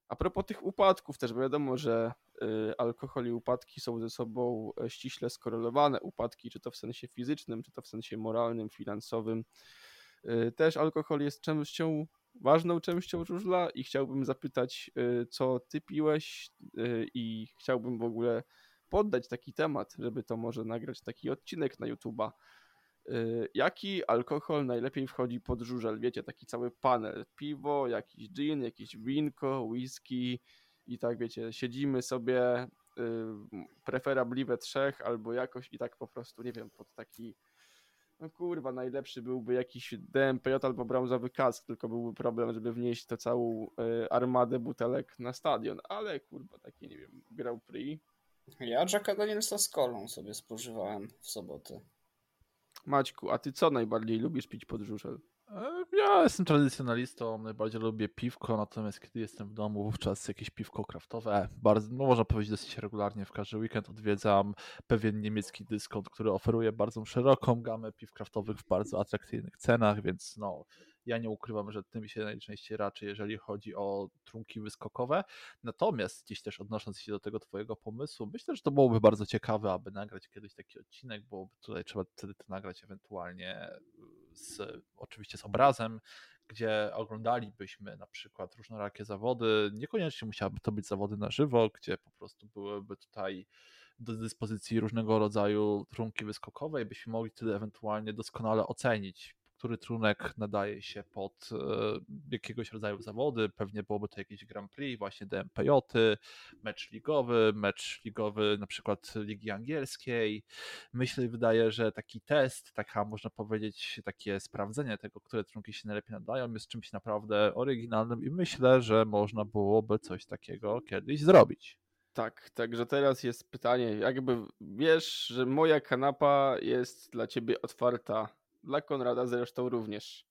a propos tych upadków też, bo wiadomo, że e, alkohol i upadki są ze sobą e, ściśle skorelowane. Upadki, czy to w sensie fizycznym, czy to w sensie moralnym, finansowym. Też alkohol jest częścią, ważną częścią żużla i chciałbym zapytać, co ty piłeś i chciałbym w ogóle poddać taki temat, żeby to może nagrać taki odcinek na YouTube'a. Y, jaki alkohol najlepiej wchodzi pod żużel? Wiecie, taki cały panel. Piwo, jakiś gin, jakieś winko, whisky i tak wiecie, siedzimy sobie y, preferabliwe trzech albo jakoś i tak po prostu, nie wiem, pod taki no kurwa, najlepszy byłby jakiś DMPJ albo brązowy kask, tylko byłby problem, żeby wnieść to całą y, armadę butelek na stadion, ale kurwa, taki, nie wiem, Grand Prix ja Jacka Danielsa z kolą sobie spożywałem w sobotę. Maćku, a ty co najbardziej lubisz pić pod żużel? E, Ja jestem tradycjonalistą, najbardziej lubię piwko, natomiast kiedy jestem w domu, wówczas jakieś piwko kraftowe. Bardzo, no można powiedzieć, dosyć regularnie w każdy weekend odwiedzam pewien niemiecki dyskont, który oferuje bardzo szeroką gamę piw kraftowych w bardzo atrakcyjnych cenach, więc no, ja nie ukrywam, że tym się najczęściej raczej, jeżeli chodzi o trunki wyskokowe. Natomiast gdzieś też odnosząc się do tego twojego pomysłu, myślę, że to byłoby bardzo ciekawe, aby nagrać kiedyś taki odcinek, bo tutaj trzeba wtedy to nagrać ewentualnie z, oczywiście z obrazem, gdzie oglądalibyśmy na przykład różnorakie zawody. Niekoniecznie musiałyby to być zawody na żywo, gdzie po prostu byłyby tutaj do dyspozycji różnego rodzaju trunki wyskokowe i byśmy mogli wtedy ewentualnie doskonale ocenić, który trunek nadaje się pod e, jakiegoś rodzaju zawody. Pewnie byłoby to jakiś Grand Prix, właśnie DMPJ, mecz ligowy, mecz ligowy na przykład Ligi Angielskiej. Myślę, wydaje, że taki test, taka można powiedzieć, takie sprawdzenie tego, które trunki się najlepiej nadają, jest czymś naprawdę oryginalnym i myślę, że można byłoby coś takiego kiedyś zrobić. Tak, także teraz jest pytanie, jakby wiesz, że moja kanapa jest dla ciebie otwarta, dla Konrada zresztą również.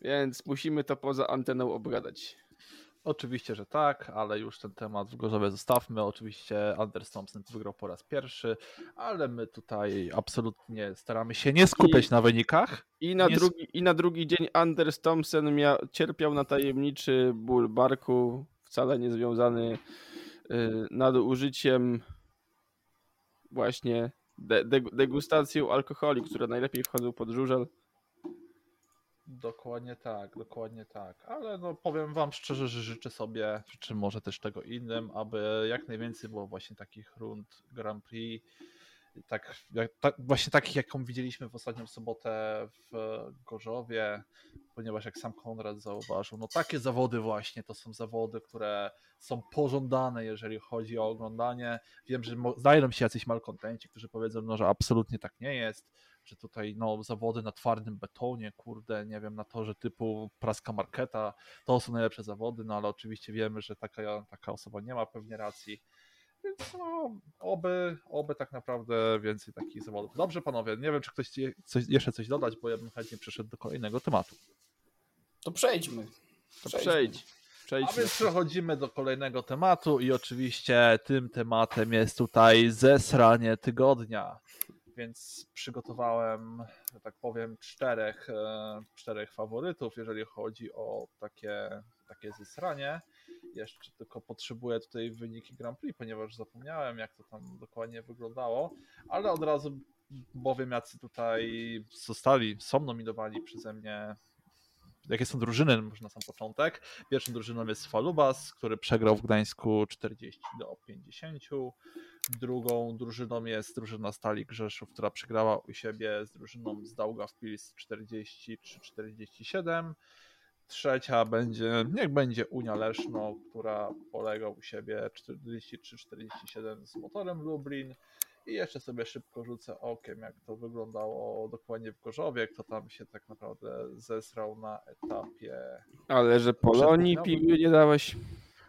Więc musimy to poza anteną obgadać. Oczywiście, że tak, ale już ten temat w Gorzowie zostawmy. Oczywiście Anders Thompson wygrał po raz pierwszy, ale my tutaj absolutnie staramy się nie skupiać I- na wynikach. I na, Nie drugi, I na drugi dzień Anders Thompson mia, cierpiał na tajemniczy ból barku, wcale nie związany y, nadużyciem właśnie de, de, degustacją alkoholi, które najlepiej wchodzą pod żużel. Dokładnie tak, dokładnie tak. Ale no powiem wam szczerze, że życzę sobie, czy może też tego innym, aby jak najwięcej było właśnie takich rund Grand Prix, tak, jak, tak właśnie takich, jaką widzieliśmy w ostatnią sobotę w Gorzowie, ponieważ jak sam Konrad zauważył, no takie zawody właśnie to są zawody, które są pożądane, jeżeli chodzi o oglądanie. Wiem, że znajdą się jacyś malkontenci, którzy powiedzą, no, że absolutnie tak nie jest że tutaj no, zawody na twardym betonie, kurde, nie wiem, na torze typu praska marketa, to są najlepsze zawody, no ale oczywiście wiemy, że taka, taka osoba nie ma pewnie racji. Więc no, oby, oby tak naprawdę więcej takich zawodów. Dobrze, panowie, nie wiem, czy ktoś chce coś, jeszcze coś dodać, bo ja bym chętnie przeszedł do kolejnego tematu. To przejdźmy. To Przejdźmy. przejdź. A Przejdźmy. więc przechodzimy do kolejnego tematu i oczywiście tym tematem jest tutaj zesranie tygodnia. Więc przygotowałem, że tak powiem, czterech, e, czterech faworytów, jeżeli chodzi o takie, takie zesranie. Jeszcze tylko potrzebuję tutaj wyniki Grand Prix, ponieważ zapomniałem, jak to tam dokładnie wyglądało, ale od razu bowiem jacy tutaj zostali, są nominowani przeze mnie jakie są drużyny, może na sam początek. Pierwszą drużyną jest Falubas, który przegrał w Gdańsku 40 do 50. Drugą drużyną jest drużyna Stali Grzeszów, która przegrała u siebie z drużyną z Daugavpils 43-47. Trzecia będzie, niech będzie Unia Leszno, która polega u siebie 43-47 z motorem Lublin. I jeszcze sobie szybko rzucę okiem, jak to wyglądało dokładnie w Gorzowie, kto tam się tak naprawdę zesrał na etapie. Ale że Polonii piły nie dałeś.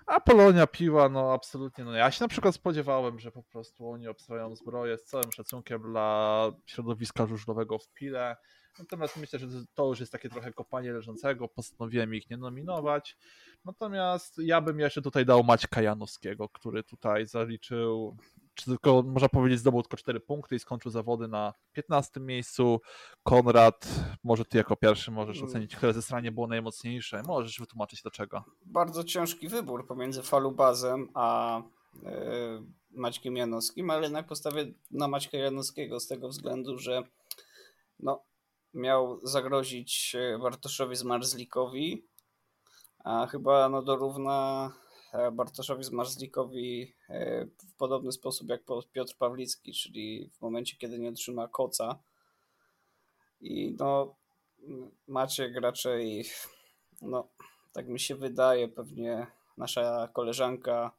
A Polonia piła, no absolutnie. No ja się na przykład spodziewałem, że po prostu oni obstawiają zbroję z całym szacunkiem dla środowiska żużlowego w Pile. Natomiast myślę, że to już jest takie trochę kopanie leżącego. Postanowiłem ich nie nominować. Natomiast ja bym jeszcze tutaj dał Maćka Janowskiego, który tutaj zaliczył czy tylko można powiedzieć zdobył tylko 4 punkty i skończył zawody na 15 miejscu. Konrad, może ty jako pierwszy możesz ocenić, które zesranie było najmocniejsze. Możesz wytłumaczyć dlaczego. Bardzo ciężki wybór pomiędzy Falubazem a yy, Maćkiem Janowskim, ale jednak postawię na Maćka Janowskiego z tego względu, że no, miał zagrozić e, Bartoszowi Zmarzlikowi, a chyba no, dorówna e, Bartoszowi Zmarzlikowi e, w podobny sposób jak Piotr Pawlicki, czyli w momencie, kiedy nie otrzyma koca. I no, Maciek raczej, no, tak mi się wydaje, pewnie nasza koleżanka,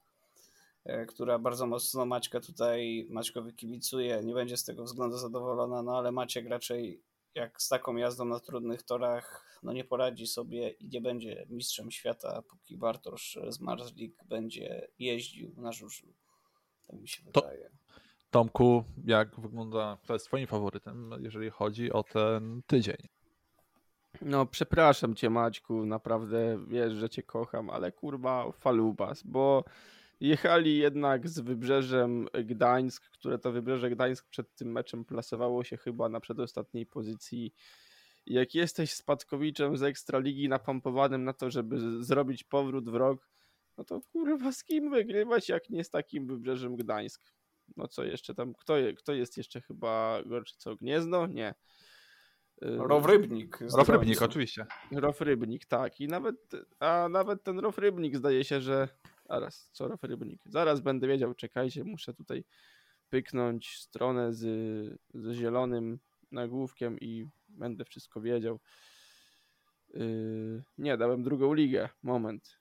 która bardzo mocno Maćka tutaj, Maćkowi kibicuje, nie będzie z tego względu zadowolona, no ale Maciek raczej jak z taką jazdą na trudnych torach, no nie poradzi sobie i nie będzie mistrzem świata, póki Bartosz Zmarzlik będzie jeździł na żużlu. Tak mi się To- wydaje. Tomku, jak wygląda, kto jest twoim faworytem, jeżeli chodzi o ten tydzień? No, przepraszam cię, Maćku, naprawdę wiesz, że cię kocham, ale kurwa, falubas, bo jechali jednak z wybrzeżem Gdańsk, które to wybrzeże Gdańsk przed tym meczem plasowało się chyba na przedostatniej pozycji. Jak jesteś spadkowiczem z Ekstraligi napompowanym na to, żeby zrobić powrót w rok, no to kurwa z kim wygrywać, jak nie z takim wybrzeżem Gdańsk? No co jeszcze tam, kto, kto jest jeszcze chyba gorszy, co Gniezno? Nie. Y, Row Rybnik. Row Rybnik, oczywiście. Row Rybnik, tak. I nawet, a nawet ten Row Rybnik zdaje się, że. Zaraz, co Rybnik? Zaraz będę wiedział, czekajcie, muszę tutaj pyknąć stronę z, ze zielonym nagłówkiem i będę wszystko wiedział. Yy, nie, dałem drugą ligę. Moment.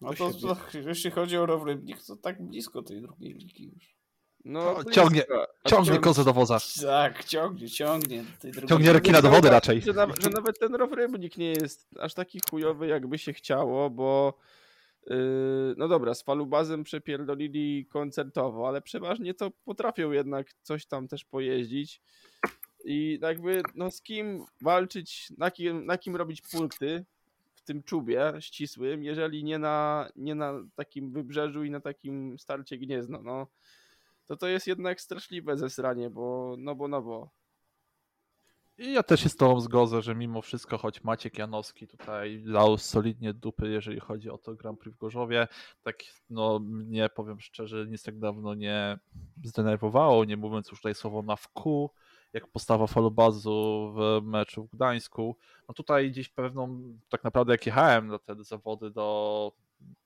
No to, to, jeśli chodzi o Row Rybnik, to tak blisko tej drugiej ligi już. No, ciągnie, ciągnie kozę do woza. Tak, ciągnie, ciągnie. Ciągnie rekina do wody raczej. Że, nawet, że nawet ten Row Rybnik nie jest aż taki chujowy, jakby się chciało, bo no dobra, z falubazem przepierdolili koncertowo, ale przeważnie to potrafią jednak coś tam też pojeździć. I jakby, no z kim walczyć, na kim, na kim robić punkty w tym czubie ścisłym, jeżeli nie na, nie na takim wybrzeżu i na takim starcie Gniezno, no to to jest jednak straszliwe zesranie, bo no bo no bo. I ja też się z tobą zgodzę, że mimo wszystko, choć Maciek Janowski tutaj dał solidnie dupy, jeżeli chodzi o to Grand Prix w Gorzowie, tak no mnie powiem szczerze, nic tak dawno nie zdenerwowało, nie mówiąc już tutaj słowo na wku, jak postawa falobazu w meczu w Gdańsku. No tutaj gdzieś pewną, tak naprawdę jak jechałem na te zawody do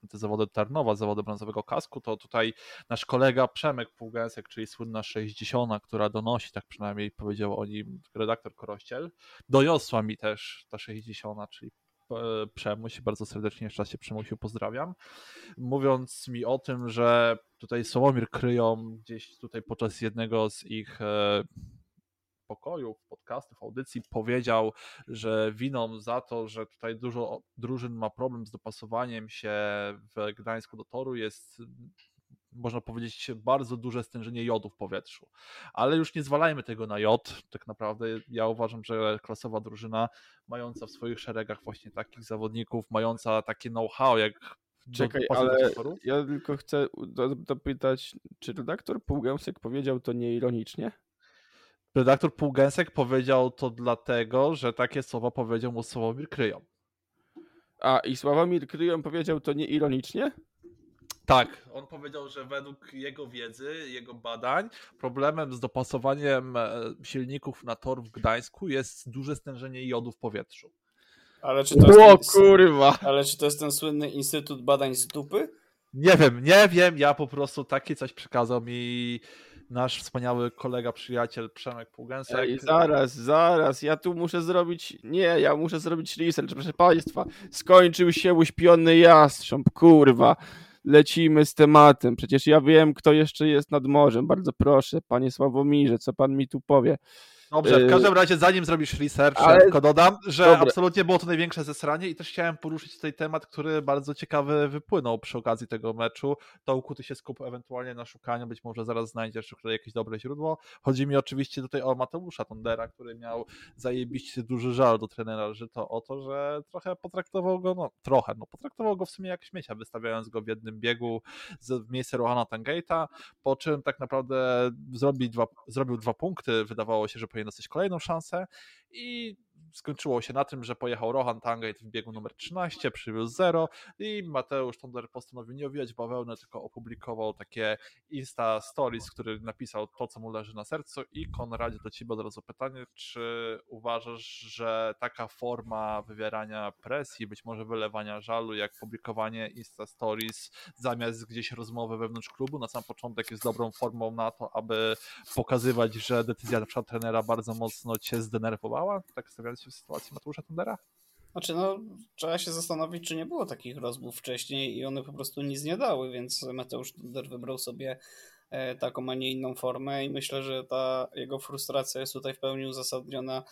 te zawody Tarnowa, zawody brązowego kasku, to tutaj nasz kolega Przemek Półgęsek, czyli słynna 60, która donosi, tak przynajmniej powiedział o nim redaktor Korościel, doniosła mi też ta 60, czyli e, Przemuś, bardzo serdecznie jeszcze raz się Przemusiu pozdrawiam, mówiąc mi o tym, że tutaj Sławomir kryją gdzieś tutaj podczas jednego z ich e, pokojów, podcastów, audycji powiedział, że winą za to, że tutaj dużo drużyn ma problem z dopasowaniem się w Gdańsku do toru jest można powiedzieć, bardzo duże stężenie jodu w powietrzu. Ale już nie zwalajmy tego na jod. Tak naprawdę ja uważam, że klasowa drużyna, mająca w swoich szeregach właśnie takich zawodników, mająca takie know-how, jak Czekaj, ale ja tylko chcę dopytać, czy redaktor Półgęsek powiedział to nieironicznie? Redaktor Półgęsek powiedział to dlatego, że takie słowa powiedział mu Sławomir Kryją. A i Sławomir Kryją powiedział to nieironicznie? Tak, on powiedział, że według jego wiedzy, jego badań, problemem z dopasowaniem e, silników na tor w Gdańsku jest duże stężenie jodu w powietrzu. Ale czy to jest o, ten, kurwa! Ale czy to jest ten słynny Instytut Badań z Dupy? Nie wiem, nie wiem, ja po prostu takie coś przekazał mi nasz wspaniały kolega, przyjaciel Przemek Półgęsek. Ej, zaraz, zaraz, ja tu muszę zrobić, nie, ja muszę zrobić research, proszę państwa, skończył się uśpiony jastrząb, kurwa, lecimy z tematem, przecież ja wiem, kto jeszcze jest nad morzem, bardzo proszę, panie Sławomirze, co pan mi tu powie? Dobrze, w y, każdym razie zanim zrobisz research, Ale... tylko dodam, że Dobre. absolutnie było to największe zesranie i też chciałem poruszyć tutaj temat, który bardzo ciekawy wypłynął przy okazji tego meczu. To ty się skup ewentualnie na szukaniu, być może zaraz znajdziesz jakieś dobre źródło. Chodzi mi oczywiście tutaj o Mateusza Tondera, który miał zajebiście duży żal do trenera Żyto o to, że trochę potraktował go, no trochę, no potraktował go w sumie jak śmiecia, wystawiając go w jednym biegu w miejsce Rohana Tangate'a, po czym tak naprawdę zrobił dwa, zrobił dwa punkty, wydawało się, że powinien dostać kolejną szansę i skończyło się na tym, że pojechał Rohan Tangate w biegu numer 13, przywiózł 0 i Mateusz Tonder postanowił nie owijać bawełnę, tylko opublikował takie Insta Stories, który napisał to, co mu leży na sercu i Konradzie do Ciebie od razu pytanie, czy uważasz, że taka forma wywierania presji, być może wylewania żalu, jak publikowanie Insta Stories zamiast gdzieś rozmowy wewnątrz klubu na sam początek jest dobrą formą na to, aby pokazywać, że decyzja na trenera bardzo mocno Cię zdenerwowała? Tak stawiając w sytuacji Mateusza Tondera? Znaczy, no, trzeba się zastanowić, czy nie było takich rozmów wcześniej i one po prostu nic nie dały, więc Mateusz Tonder wybrał sobie e, taką, a nie inną formę i myślę, że ta jego frustracja jest tutaj w pełni uzasadniona.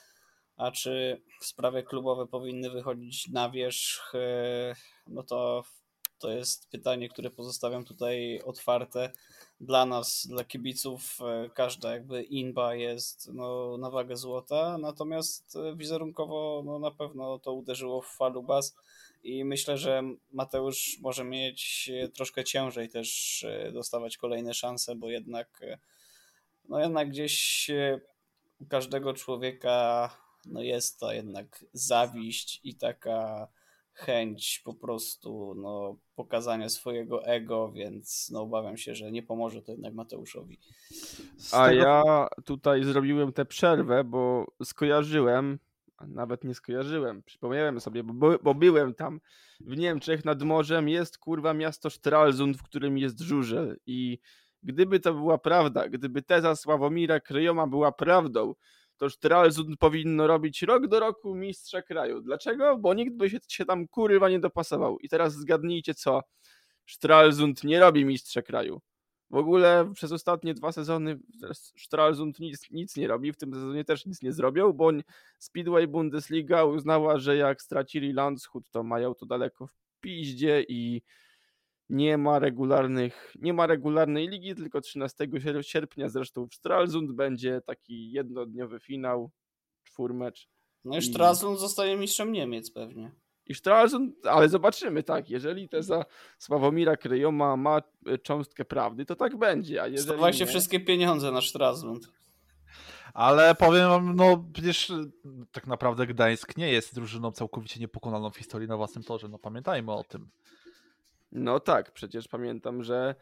A czy sprawy klubowe powinny wychodzić na wierzch, e, no to to jest pytanie, które pozostawiam tutaj otwarte. Dla nas, dla kibiców, e, każda jakby inba jest no, na wagę złota, natomiast e, wizerunkowo no, na pewno to uderzyło w Falubas i myślę, że Mateusz może mieć troszkę ciężej też dostawać kolejne szanse, bo jednak no jednak gdzieś u każdego człowieka no jest to jednak zawiść i taka chęć po prostu no, pokazania swojego ego, więc no, obawiam się, że nie pomoże to jednak Mateuszowi. A ja tutaj zrobiłem tę przerwę, bo skojarzyłem, a nawet nie skojarzyłem, przypomniałem sobie, bo, bo byłem tam w Niemczech nad morzem, jest kurwa miasto Stralsund, w którym jest żużel i gdyby to była prawda, gdyby teza Sławomira Kryjoma była prawdą, to Stralsund powinno robić rok do roku mistrza kraju. Dlaczego? Bo nikt by się, się tam kurwa nie dopasował. I teraz zgadnijcie co. Stralsund nie robi mistrza kraju. W ogóle przez ostatnie dwa sezony Stralsund nic, nic nie robi, w tym sezonie też nic nie zrobią, bo Speedway Bundesliga uznała, że jak stracili Landshut, to mają to daleko w piździe i nie ma regularnych, nie ma regularnej ligi, tylko 13 sierpnia zresztą w Stralsund będzie taki jednodniowy finał, czwórmecz. No i Stralsund zostaje mistrzem Niemiec pewnie. I Stralsund, ale zobaczymy, tak, jeżeli teza Sławomira Kryjoma ma e, cząstkę prawdy, to tak będzie, a jeżeli Stawaj się wszystkie pieniądze na Stralsund. Ale powiem wam, no przecież tak naprawdę Gdańsk nie jest drużyną całkowicie niepokonaną w historii na własnym torze, no pamiętajmy o tym. No tak, przecież pamiętam, że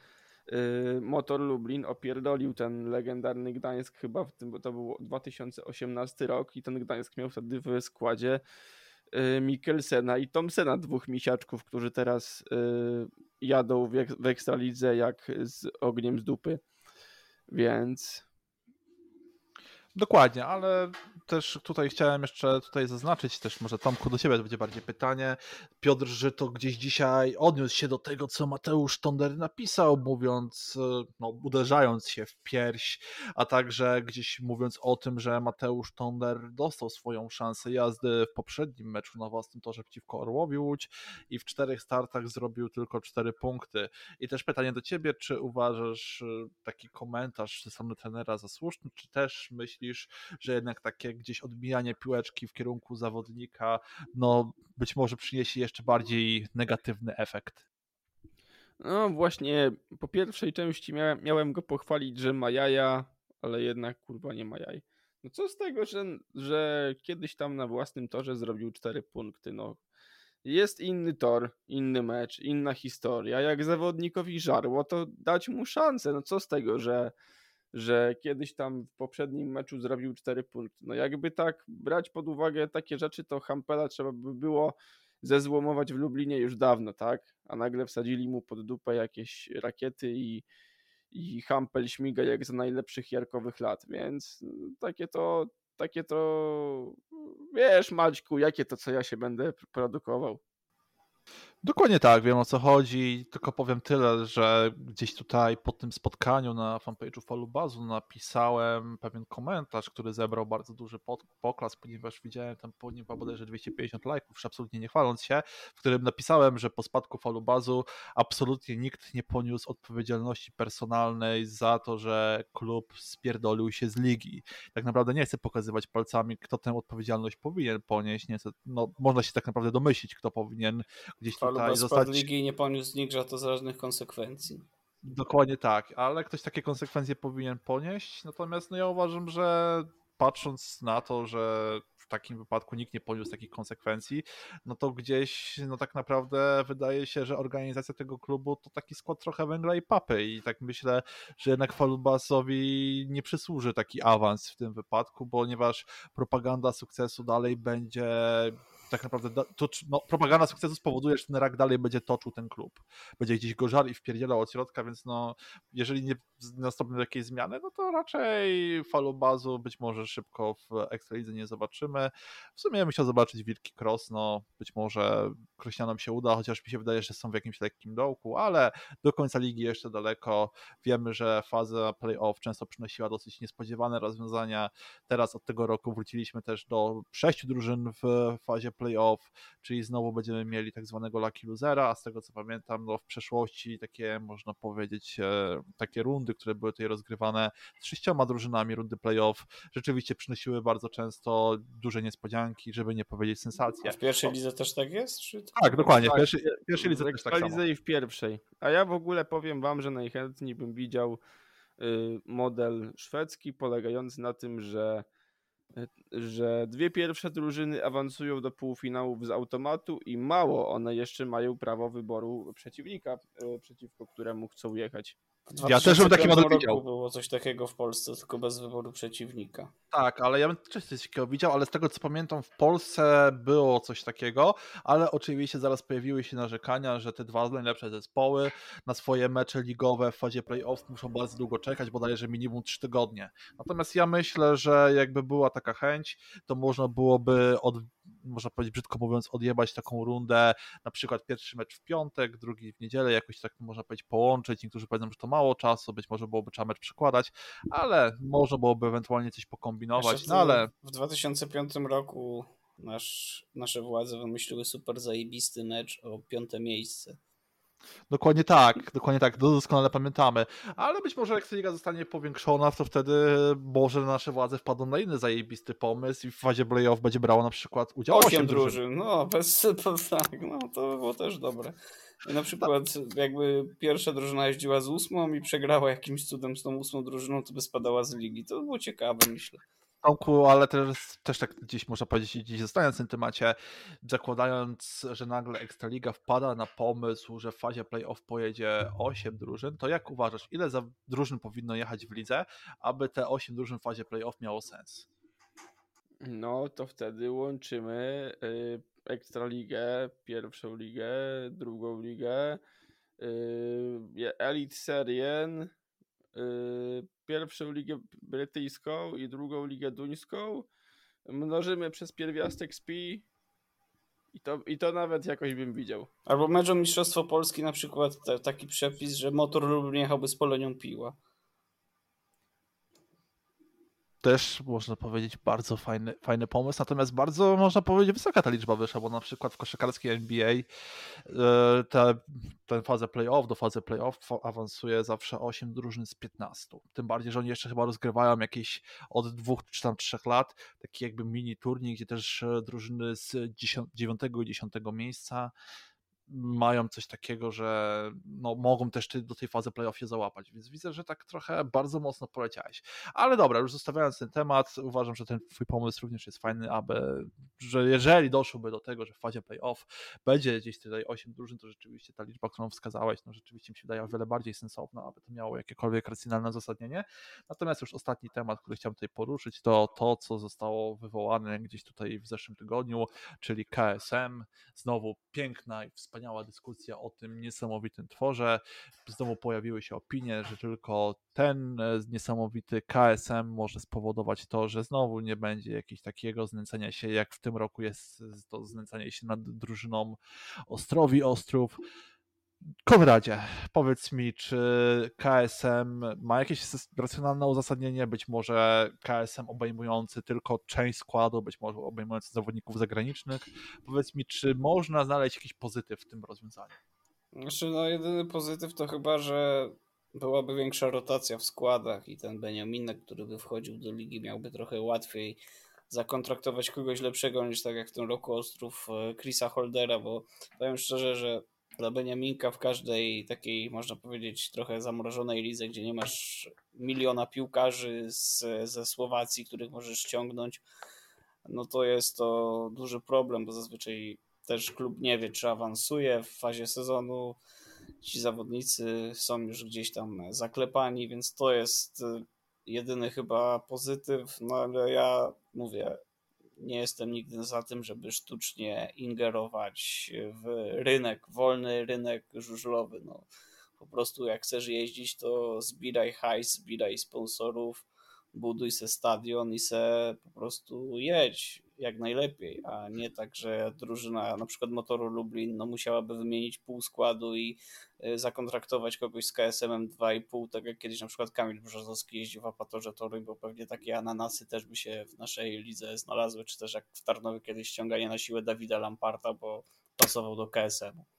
y, Motor Lublin opierdolił ten legendarny Gdańsk chyba w tym, to był 2018 rok i ten Gdańsk miał wtedy w składzie y, Mikkelsena i Tomsena, dwóch misiaczków, którzy teraz y, jadą w Ekstralidze jak z ogniem z dupy. Więc Dokładnie, ale też tutaj chciałem jeszcze tutaj zaznaczyć, też może Tomku do ciebie będzie bardziej pytanie. Piotr Żyto gdzieś dzisiaj odniósł się do tego, co Mateusz Tonder napisał, mówiąc, no, uderzając się w pierś, a także gdzieś mówiąc o tym, że Mateusz Tonder dostał swoją szansę jazdy w poprzednim meczu na własnym torze przeciwko Orłowi Łódź i w czterech startach zrobił tylko cztery punkty. I też pytanie do ciebie, czy uważasz y, taki komentarz ze strony trenera za słuszny, czy też myślisz, myślisz, że jednak takie gdzieś odbijanie piłeczki w kierunku zawodnika, no być może przyniesie jeszcze bardziej negatywny efekt? No właśnie, po pierwszej części miałem, miałem go pochwalić, że ma jaja, ale jednak kurwa nie ma jaj. No co z tego, że, że kiedyś tam na własnym torze zrobił cztery punkty, no. Jest inny tor, inny mecz, inna historia. Jak zawodnikowi żarło, to dać mu szansę. No co z tego, że, że kiedyś tam w poprzednim meczu zrobił 4 punkty. No jakby tak brać pod uwagę takie rzeczy, to Hampela trzeba by było zezłomować w Lublinie już dawno, tak? A nagle wsadzili mu pod dupę jakieś rakiety i, i Hampel śmiga jak za najlepszych jarkowych lat, więc no, takie to, takie to, wiesz Maćku, jakie to co ja się będę produkował. Dokładnie tak, wiem o co chodzi, tylko powiem tyle, że gdzieś tutaj po tym spotkaniu na fanpage'u Falubazu napisałem pewien komentarz, który zebrał bardzo duży poklas, ponieważ widziałem tam po nim bodajże 250 lajków, absolutnie nie chwaląc się, w którym napisałem, że po spadku Falubazu absolutnie nikt nie poniósł odpowiedzialności personalnej za to, że klub spierdolił się z ligi. Tak naprawdę nie chcę pokazywać palcami, kto tę odpowiedzialność powinien ponieść, nie chcę, no, można się tak naprawdę domyślić, kto powinien gdzieś tutaj tutaj zostać... ligi i nie poniósł nikt za to żadnych konsekwencji. Dokładnie tak, ale ktoś takie konsekwencje powinien ponieść. Natomiast no ja uważam, że patrząc na to, że w takim wypadku nikt nie poniósł takich konsekwencji, no to gdzieś no tak naprawdę wydaje się, że organizacja tego klubu to taki skład trochę węgla i papy i tak myślę, że jednak Falubasowi nie przysłuży taki awans w tym wypadku, ponieważ propaganda sukcesu dalej będzie tak naprawdę to, no, propaganda sukcesu spowoduje, że ten rak dalej będzie toczył ten klub. Będzie gdzieś go i wpierdzielał od środka, więc no, jeżeli nie nastąpią jakieś zmiany, no to raczej bazu być może szybko w Ekstralidze nie zobaczymy. W sumie ja bym chciał zobaczyć Wilki Cross, no być może Krośnianom się uda, chociaż mi się wydaje, że są w jakimś lekkim dołku, ale do końca ligi jeszcze daleko. Wiemy, że faza playoff często przynosiła dosyć niespodziewane rozwiązania. Teraz od tego roku wróciliśmy też do sześciu drużyn w fazie playoff playoff, czyli znowu będziemy mieli tak zwanego lucky losera, a z tego co pamiętam, no w przeszłości takie, można powiedzieć, e, takie rundy, które były tutaj rozgrywane z sześcioma drużynami, rundy playoff, rzeczywiście przynosiły bardzo często duże niespodzianki, żeby nie powiedzieć sensacje. A w pierwszej lidze też tak jest? Czy... Tak, dokładnie, w Tak, pierwszej, w pierwszej lidze w też tak samo. I w pierwszej. A ja w ogóle powiem wam, że najchętniej bym widział y, model szwedzki polegający na tym, że że dwie pierwsze drużyny awansują do półfinałów z automatu i mało one jeszcze mają prawo wyboru przeciwnika, y, przeciwko któremu chcą jechać. Ja też bym taki 2005 model roku widział. było coś takiego w Polsce, tylko bez wyboru przeciwnika. Tak, ale ja bym też coś takiego widział, ale z tego co pamiętam w Polsce było coś takiego, ale oczywiście zaraz pojawiły się narzekania, że te dwa najlepsze zespoły na swoje mecze ligowe w fazie playoff muszą bardzo długo czekać, bodajże minimum 3 tygodnie. Natomiast ja myślę, że jakby była taka chęć, to można byłoby od, można powiedzieć brzydko mówiąc, odjebać taką rundę, na przykład pierwszy mecz w piątek, drugi w niedzielę, jakoś tak można powiedzieć połączyć. Niektórzy powiedzą, że to mało czasu, być może byłoby trzeba mecz przekładać, ale można byłoby ewentualnie coś pokombinować, no ale W 2005 roku nasz, nasze władze wymyśliły super zajebisty mecz o piąte miejsce. Dokładnie tak, dokładnie tak, doskonale pamiętamy, ale być może jak liga zostanie powiększona, to wtedy może nasze władze wpadną na inny zajebisty pomysł i w fazie playoff będzie brało na przykład udział 8 Osiem drużyn. drużyn, no bez, to, tak, no to by było też dobre. I na przykład jakby pierwsza drużyna jeździła z ósmą i przegrała jakimś cudem z tą ósmą drużyną, to by spadała z ligi. To by było ciekawe, myślę. Tomku, ale też, też tak gdzieś można powiedzieć, gdzieś zostając w tym temacie, zakładając, że nagle Ekstraliga wpada na pomysł, że w fazie playoff pojedzie 8 drużyn, to jak uważasz, ile za drużyn powinno jechać w lidze, aby te 8 drużyn w fazie playoff miało sens? No to wtedy łączymy y, Ekstraligę, pierwszą ligę, drugą ligę, y, Elite Serien, y, pierwszą ligę brytyjską i drugą ligę duńską. Mnożymy przez pierwiastek SPI i to, i to nawet jakoś bym widział. Albo mecz o Mistrzostwo Polski na przykład taki przepis, że motor Lublin jechałby z Polonią Piła. Też można powiedzieć bardzo fajny, fajny pomysł, natomiast bardzo można powiedzieć wysoka ta liczba wyszła, bo na przykład w koszykarskiej NBA e, te, tę fazę playoff do fazy playoff awansuje zawsze 8 drużyn z 15. Tym bardziej, że oni jeszcze chyba rozgrywają jakieś od dwóch czy tam trzech lat taki jakby mini turniej, gdzie też e, drużyny z 9 i 10 miejsca mają coś takiego, że no, mogą też do tej fazy playoff się załapać, więc widzę, że tak trochę bardzo mocno poleciałeś. Ale dobra, już zostawiając ten temat, uważam, że ten twój pomysł również jest fajny, aby, że jeżeli doszłoby do tego, że w fazie playoff będzie gdzieś tutaj 8 drużyn, to rzeczywiście ta liczba, którą wskazałeś, no rzeczywiście mi się wydaje o wiele bardziej sensowna, aby to miało jakiekolwiek racjonalne uzasadnienie. Natomiast już ostatni temat, który chciałem tutaj poruszyć, to to, co zostało wywołane gdzieś tutaj w zeszłym tygodniu, czyli KSM. Znowu piękna i wspaniała dyskusja o tym niesamowitym tworze. Znowu pojawiły się opinie, że tylko ten e, niesamowity KSM może spowodować to, że znowu nie będzie jakiegoś takiego znęcania się, jak w tym roku jest to znęcanie się nad drużyną Ostrowi Ostrów. Konradzie, powiedz mi, czy KSM ma jakieś racjonalne uzasadnienie? Być może KSM obejmujący tylko część składu, być może obejmujący zawodników zagranicznych. Powiedz mi, czy można znaleźć jakiś pozytyw w tym rozwiązaniu? Znaczy, no jedyny pozytyw to chyba, że byłaby większa rotacja w składach i ten Beniaminek, który by wchodził do ligi, miałby trochę łatwiej zakontraktować kogoś lepszego niż tak jak w tym roku Ostrów e, Chrisa Holdera, bo powiem szczerze, że dla Beniaminka w każdej takiej, można powiedzieć, trochę zamrożonej lidze, gdzie nie masz miliona piłkarzy z, ze Słowacji, których możesz ściągnąć, no to jest to duży problem, bo zazwyczaj też klub nie wie, czy awansuje w fazie sezonu. Ci zawodnicy są już gdzieś tam zaklepani, więc to jest y, jedyny chyba pozytyw. No ale ja mówię, nie jestem nigdy za tym, żeby sztucznie ingerować w rynek, wolny rynek żużlowy. No, po prostu jak chcesz jeździć, to zbieraj hajs, zbieraj sponsorów, buduj se stadion i se po prostu jedź jak najlepiej, a nie tak, że drużyna na przykład Motoru Lublin no, musiałaby wymienić pół składu i y, zakontraktować kogoś z KSM-em 2,5, tak jak kiedyś na przykład Kamil Brzozowski jeździł w Apatorze Toruń, bo pewnie takie ananasy też by się w naszej lidze znalazły, czy też jak w Tarnowie kiedyś ściąganie na siłę Dawida Lamparta, bo pasował do KSM-u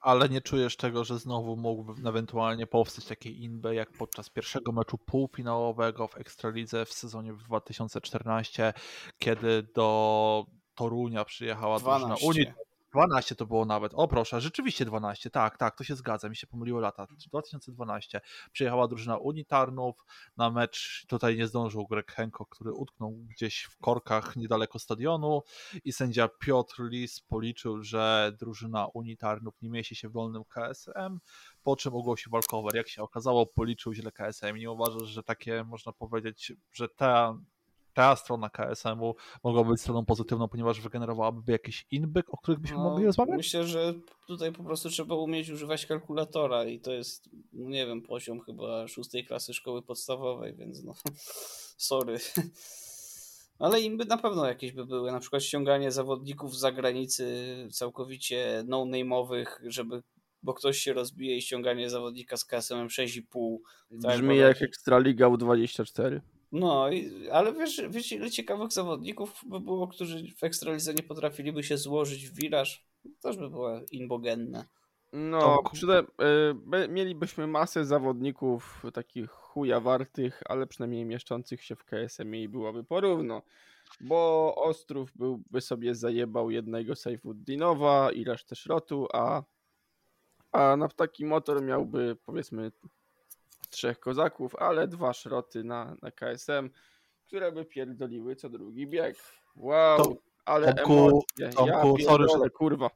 ale nie czujesz tego, że znowu mógłby ewentualnie powstać takiej inby jak podczas pierwszego meczu półfinałowego w Ekstralidze w sezonie 2014, kiedy do Torunia przyjechała 12. drużyna Unii 12 to było nawet. O proszę, rzeczywiście 12. Tak, tak, to się zgadza. Mi się pomyliło lata. 2012 przyjechała drużyna Unitarnów na mecz. Tutaj nie zdążył Greg Henko, który utknął gdzieś w korkach niedaleko stadionu i sędzia Piotr Lis policzył, że drużyna Unitarnów nie mieści się w wolnym KSM, po czym ogłosił walkover. Jak się okazało, policzył źle KSM. Nie uważasz, że takie można powiedzieć, że ta ta strona KSM-u mogła być stroną pozytywną, ponieważ wygenerowałaby jakieś inby, o których byśmy no, mogli rozmawiać? Myślę, że tutaj po prostu trzeba umieć używać kalkulatora i to jest, no nie wiem, poziom chyba szóstej klasy szkoły podstawowej, więc no sorry. Ale im by na pewno jakieś by były, na przykład ściąganie zawodników z zagranicy całkowicie no-name'owych, żeby bo ktoś się rozbije i ściąganie zawodnika z KSM 6,5. Brzmi tak, jak Ekstraliga U24. No, ale wiesz, wiecie, ile ciekawych zawodników by było, którzy w Ekstralidze nie potrafiliby się złożyć w wiraż? Też by było imbogenne. No, przyda, y, mielibyśmy masę zawodników takich chuja wartych, ale przynajmniej mieszczących się w KSM i byłoby porówno. Bo Ostrów byłby sobie zajebał jednego Saifuddinowa i resztę szrotu, a, a na taki motor miałby powiedzmy trzech kozaków, ale dwa szroty na, na KSM, które by pierdoliły co drugi bieg. Wow, to, ale Tomku, emocje. Tomku, ja sorry, że, kurwa.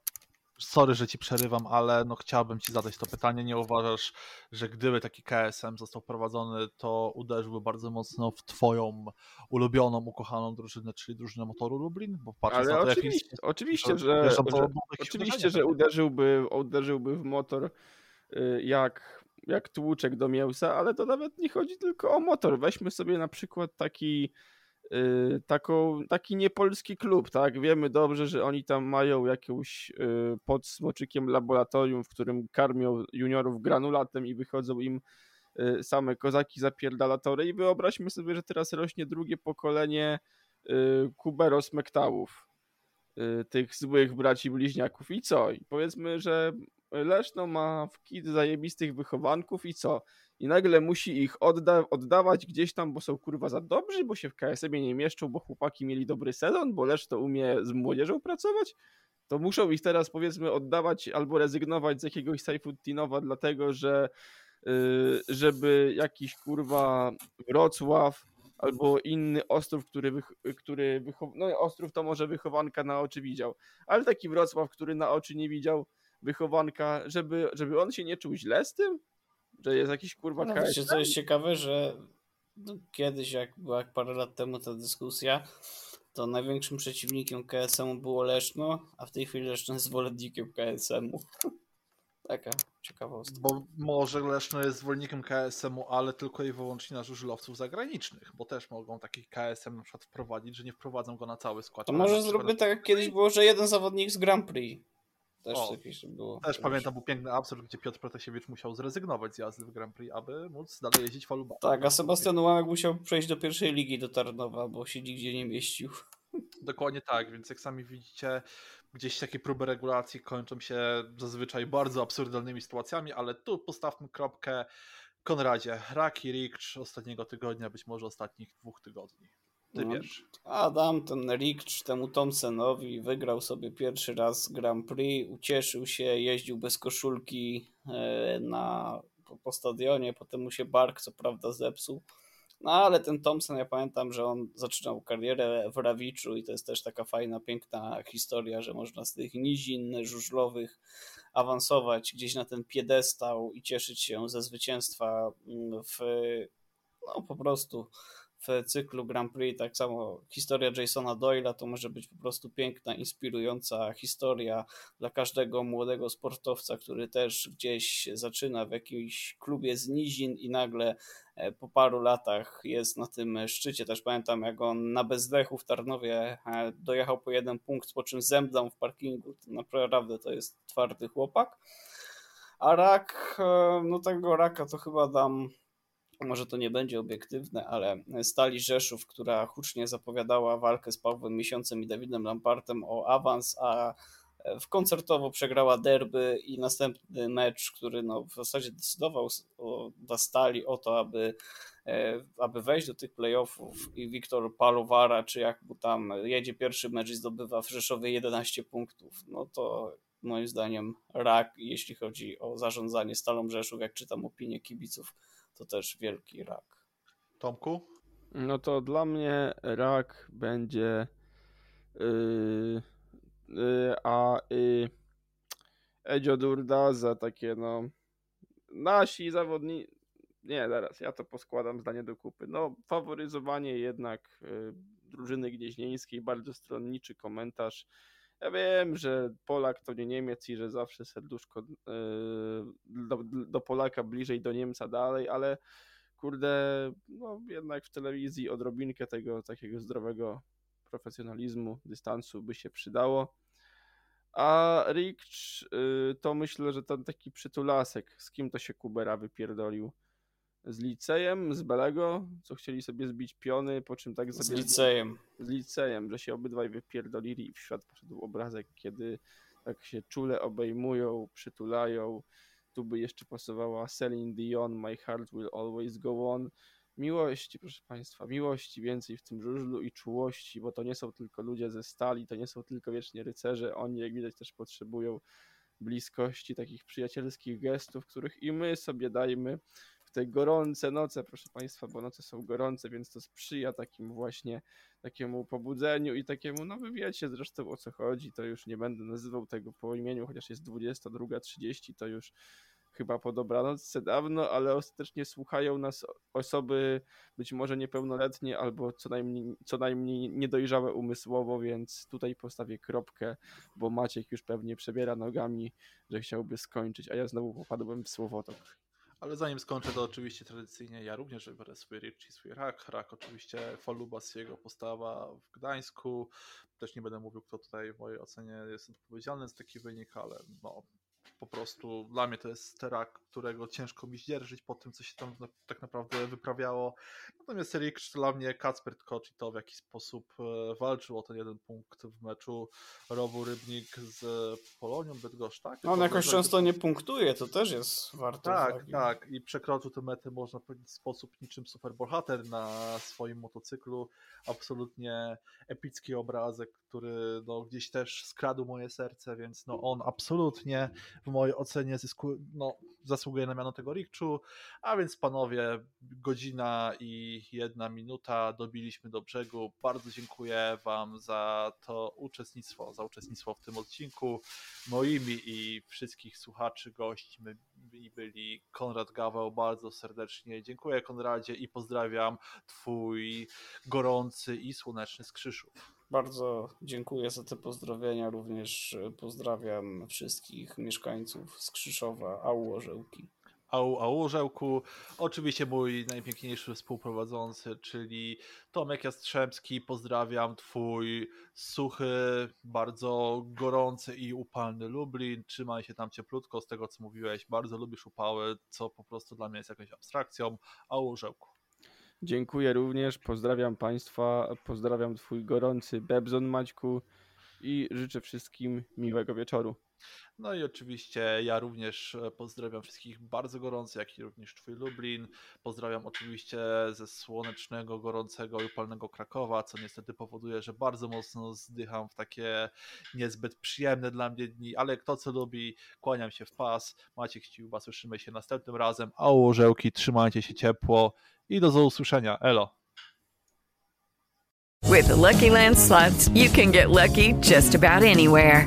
Sorry, że ci przerywam, ale no chciałbym ci zadać to pytanie. Nie uważasz, że gdyby taki KSM został wprowadzony, to uderzyłby bardzo mocno w twoją ulubioną, ukochaną drużynę, czyli drużynę Motoru Lublin? Bo ale to, oczywiście, jak... oczywiście, że, że, że oczywiście, że uderzyłby, uderzyłby w motor y, jak jak tłuczek do mięsa, ale to nawet nie chodzi tylko o motor. Weźmy sobie na przykład taki Yy, taką, taki niepolski klub, tak? Wiemy dobrze, że oni tam mają jakąś yy, pod smoczykiem laboratorium, w którym karmią juniorów granulatem i wychodzą im yy, same kozaki zapierdalatory i wyobraźmy sobie, że teraz rośnie drugie pokolenie yy, Kuberos Mektałów, tych złych braci bliźniaków i co? I powiedzmy, że Leszno ma w kit zajebistych wychowanków i co? I nagle musi ich odda oddawać gdzieś tam, bo są kurwa za dobrzy, bo się w KSM-ie nie mieszczą, bo chłopaki mieli dobry sezon, bo Leszno umie z młodzieżą pracować? To muszą ich teraz powiedzmy oddawać albo rezygnować z jakiegoś Saifuddinowa dlatego, że yy, żeby jakiś kurwa Wrocław albo inny Ostrów, który, który wychow... no Ostrów to może wychowanka na oczy widział, ale taki Wrocław, który na oczy nie widział, wychowanka, żeby, żeby on się nie czuł źle z tym? Że jest jakiś kurwa no, wiecie, co jest ciekawe, że no, kiedyś, jak była jak parę lat temu ta dyskusja, to największym przeciwnikiem KSM-u było Leszno, a w tej chwili Leszno jest zwolennikiem KSM-u. Taka ciekawostka. Bo może Leszno jest zwolennikiem KSM-u, ale tylko i wyłącznie na żużlowców zagranicznych, bo też mogą taki KSM na przykład wprowadzić, że nie wprowadzą go na cały skład. To może zróbmy tak jak kiedyś było, że jeden zawodnik z Grand Prix też o, jakieś było. Też pamiętam, był piękny absurd, gdzie Piotr Protasiewicz musiał zrezygnować z jazdy w Grand Prix, aby móc dalej jeździć falubą. Tak, a Sebastian Ułamek musiał przejść do pierwszej ligi do Tarnowa, bo się nigdzie nie mieścił. Dokładnie tak, więc jak sami widzicie, gdzieś takie próby regulacji kończą się zazwyczaj bardzo absurdalnymi sytuacjami, ale tu postawmy kropkę. Konradzie, Raki Rikcz ostatniego tygodnia, być może ostatnich dwóch tygodni. Ty no, wiesz. Adam, ten Rikcz temu Thompsonowi wygrał sobie pierwszy raz Grand Prix, ucieszył się, jeździł bez koszulki e, na, po, po stadionie, potem mu się bark co prawda zepsuł. No ale ten Thompson, ja pamiętam, że on zaczynał karierę w Rawiczu i to jest też taka fajna, piękna historia, że można z tych nizin żużlowych awansować gdzieś na ten piedestał i cieszyć się ze zwycięstwa w, no po prostu w cyklu Grand Prix. Tak samo historia Jasona Doyla to może być po prostu piękna, inspirująca historia dla każdego młodego sportowca, który też gdzieś zaczyna w jakimś klubie z nizin i nagle e, po paru latach jest na tym szczycie. Też pamiętam, jak on na bezdechu w Tarnowie e, dojechał po jeden punkt, po czym zemdlał w parkingu. To naprawdę to jest twardy chłopak. A rak, e, no tego raka to chyba dam może to nie będzie obiektywne, ale Stali Rzeszów, która hucznie zapowiadała walkę z Pawłem Miesiącem i Dawidem Lampartem o awans, a w koncertowo przegrała derby i następny mecz, który no w zasadzie decydował dla Stali o to, aby, e, aby wejść do tych playoffów i Wiktor Palowara, czy jak mu tam jedzie pierwszy mecz i zdobywa w Rzeszowie 11 punktów, no to moim zdaniem rak, jeśli chodzi o zarządzanie Stalą Rzeszów, jak czytam opinię kibiców, to też wielki rak. Tomku? No to dla mnie rak będzie yy, yy, a yy, Edzio Durda za takie no nasi zawodnicy nie, zaraz, ja to poskładam zdanie do kupy. No, faworyzowanie jednak y, drużyny gnieźnieńskiej, bardzo stronniczy komentarz. Ja wiem, że Polak to nie Niemiec i że zawsze serduszko y, do, do Polaka bliżej do Niemca dalej, ale kurde, no jednak w telewizji odrobinkę tego takiego zdrowego profesjonalizmu, dystansu by się przydało. A Ricz y, to myślę, że ten taki przytulasek, z kim to się Kubera wypierdolił z licejem, z Belego, co chcieli sobie zbić piony, po czym tak z licejem. Z licejem, że się obydwaj wypierdolili i w świat poszedł obrazek, kiedy tak się czule obejmują, przytulają. Tu by jeszcze pasowała Celine Dion, My Heart Will Always Go On. Miłości, proszę Państwa, miłości więcej w tym żużlu i czułości, bo to nie są tylko ludzie ze stali, to nie są tylko wiecznie rycerze, oni jak widać też potrzebują bliskości, takich przyjacielskich gestów, których i my sobie dajmy te gorące noce, proszę Państwa, bo noce są gorące, więc to sprzyja takim właśnie takiemu pobudzeniu i takiemu, no wy wiecie zresztą o co chodzi, to już nie będę nazywał tego po imieniu, chociaż jest 22.30, to już chyba po dobranocce dawno, ale ostatecznie słuchają nas osoby być może niepełnoletnie albo co najmniej, co najmniej niedojrzałe umysłowo, więc tutaj postawię kropkę, bo Maciek już pewnie przebiera nogami, że chciałby skończyć, a ja znowu popadłem w słowotok. Ale zanim skończę, to oczywiście tradycyjnie ja również wybiorę swój Rich i swój Rak. Rak oczywiście Folubas, jego postawa w Gdańsku. Też nie będę mówił, kto tutaj w mojej ocenie jest odpowiedzialny za taki wynik, ale no, po prostu dla mnie to jest terak, którego ciężko mi zdzierżyć po tym, co się tam tak naprawdę wyprawiało. Natomiast Rick dla mnie Kacper Tkocz i to w jaki sposób e, walczył o ten jeden punkt w meczu Rowu Rybnik z Polonią Bydgoszcz, tak? No, on jakoś często nie punktuje, to też jest warto. Tak, uwagi. tak i przekroczył tę metę można powiedzieć w sposób niczym superbohater na swoim motocyklu. Absolutnie epicki obrazek, który no, gdzieś też skradł moje serce, więc no, on absolutnie w mojej ocenie zysku, no, zasługuje na miano tego Rikczu, a więc panowie, godzina i jedna minuta dobiliśmy do brzegu. Bardzo dziękuję wam za to uczestnictwo, za uczestnictwo w tym odcinku. Moimi i wszystkich słuchaczy, gośćmi byli Konrad Gaweł, bardzo serdecznie dziękuję Konradzie i pozdrawiam twój gorący i słoneczny Skrzyszów. Bardzo dziękuję za te pozdrowienia. Również pozdrawiam wszystkich mieszkańców Skrzyszowa, Au Orzełki. Au, au Orzełku. Oczywiście mój najpiękniejszy współprowadzący, czyli Tomek Jastrzębski. Pozdrawiam twój suchy, bardzo gorący i upalny Lublin. Trzymaj się tam cieplutko z tego, co mówiłeś. Bardzo lubisz upały, co po prostu dla mnie jest jakąś abstrakcją. Au Orzełku. Dziękuję również, pozdrawiam Państwa, pozdrawiam Twój gorący Bebzon Maćku. I życzę wszystkim miłego wieczoru. No i oczywiście ja również e, pozdrawiam wszystkich bardzo gorąco, jak i również Twój Lublin. Pozdrawiam oczywiście ze słonecznego, gorącego i upalnego Krakowa, co niestety powoduje, że bardzo mocno zdycham w takie niezbyt przyjemne dla mnie dni, ale kto co lubi, kłaniam się w pas. Maciek Ściuba, słyszymy się następnym razem. A orzełki, trzymajcie się ciepło i do usłyszenia. Elo. With the Lucky Land slots, you can get lucky just about anywhere.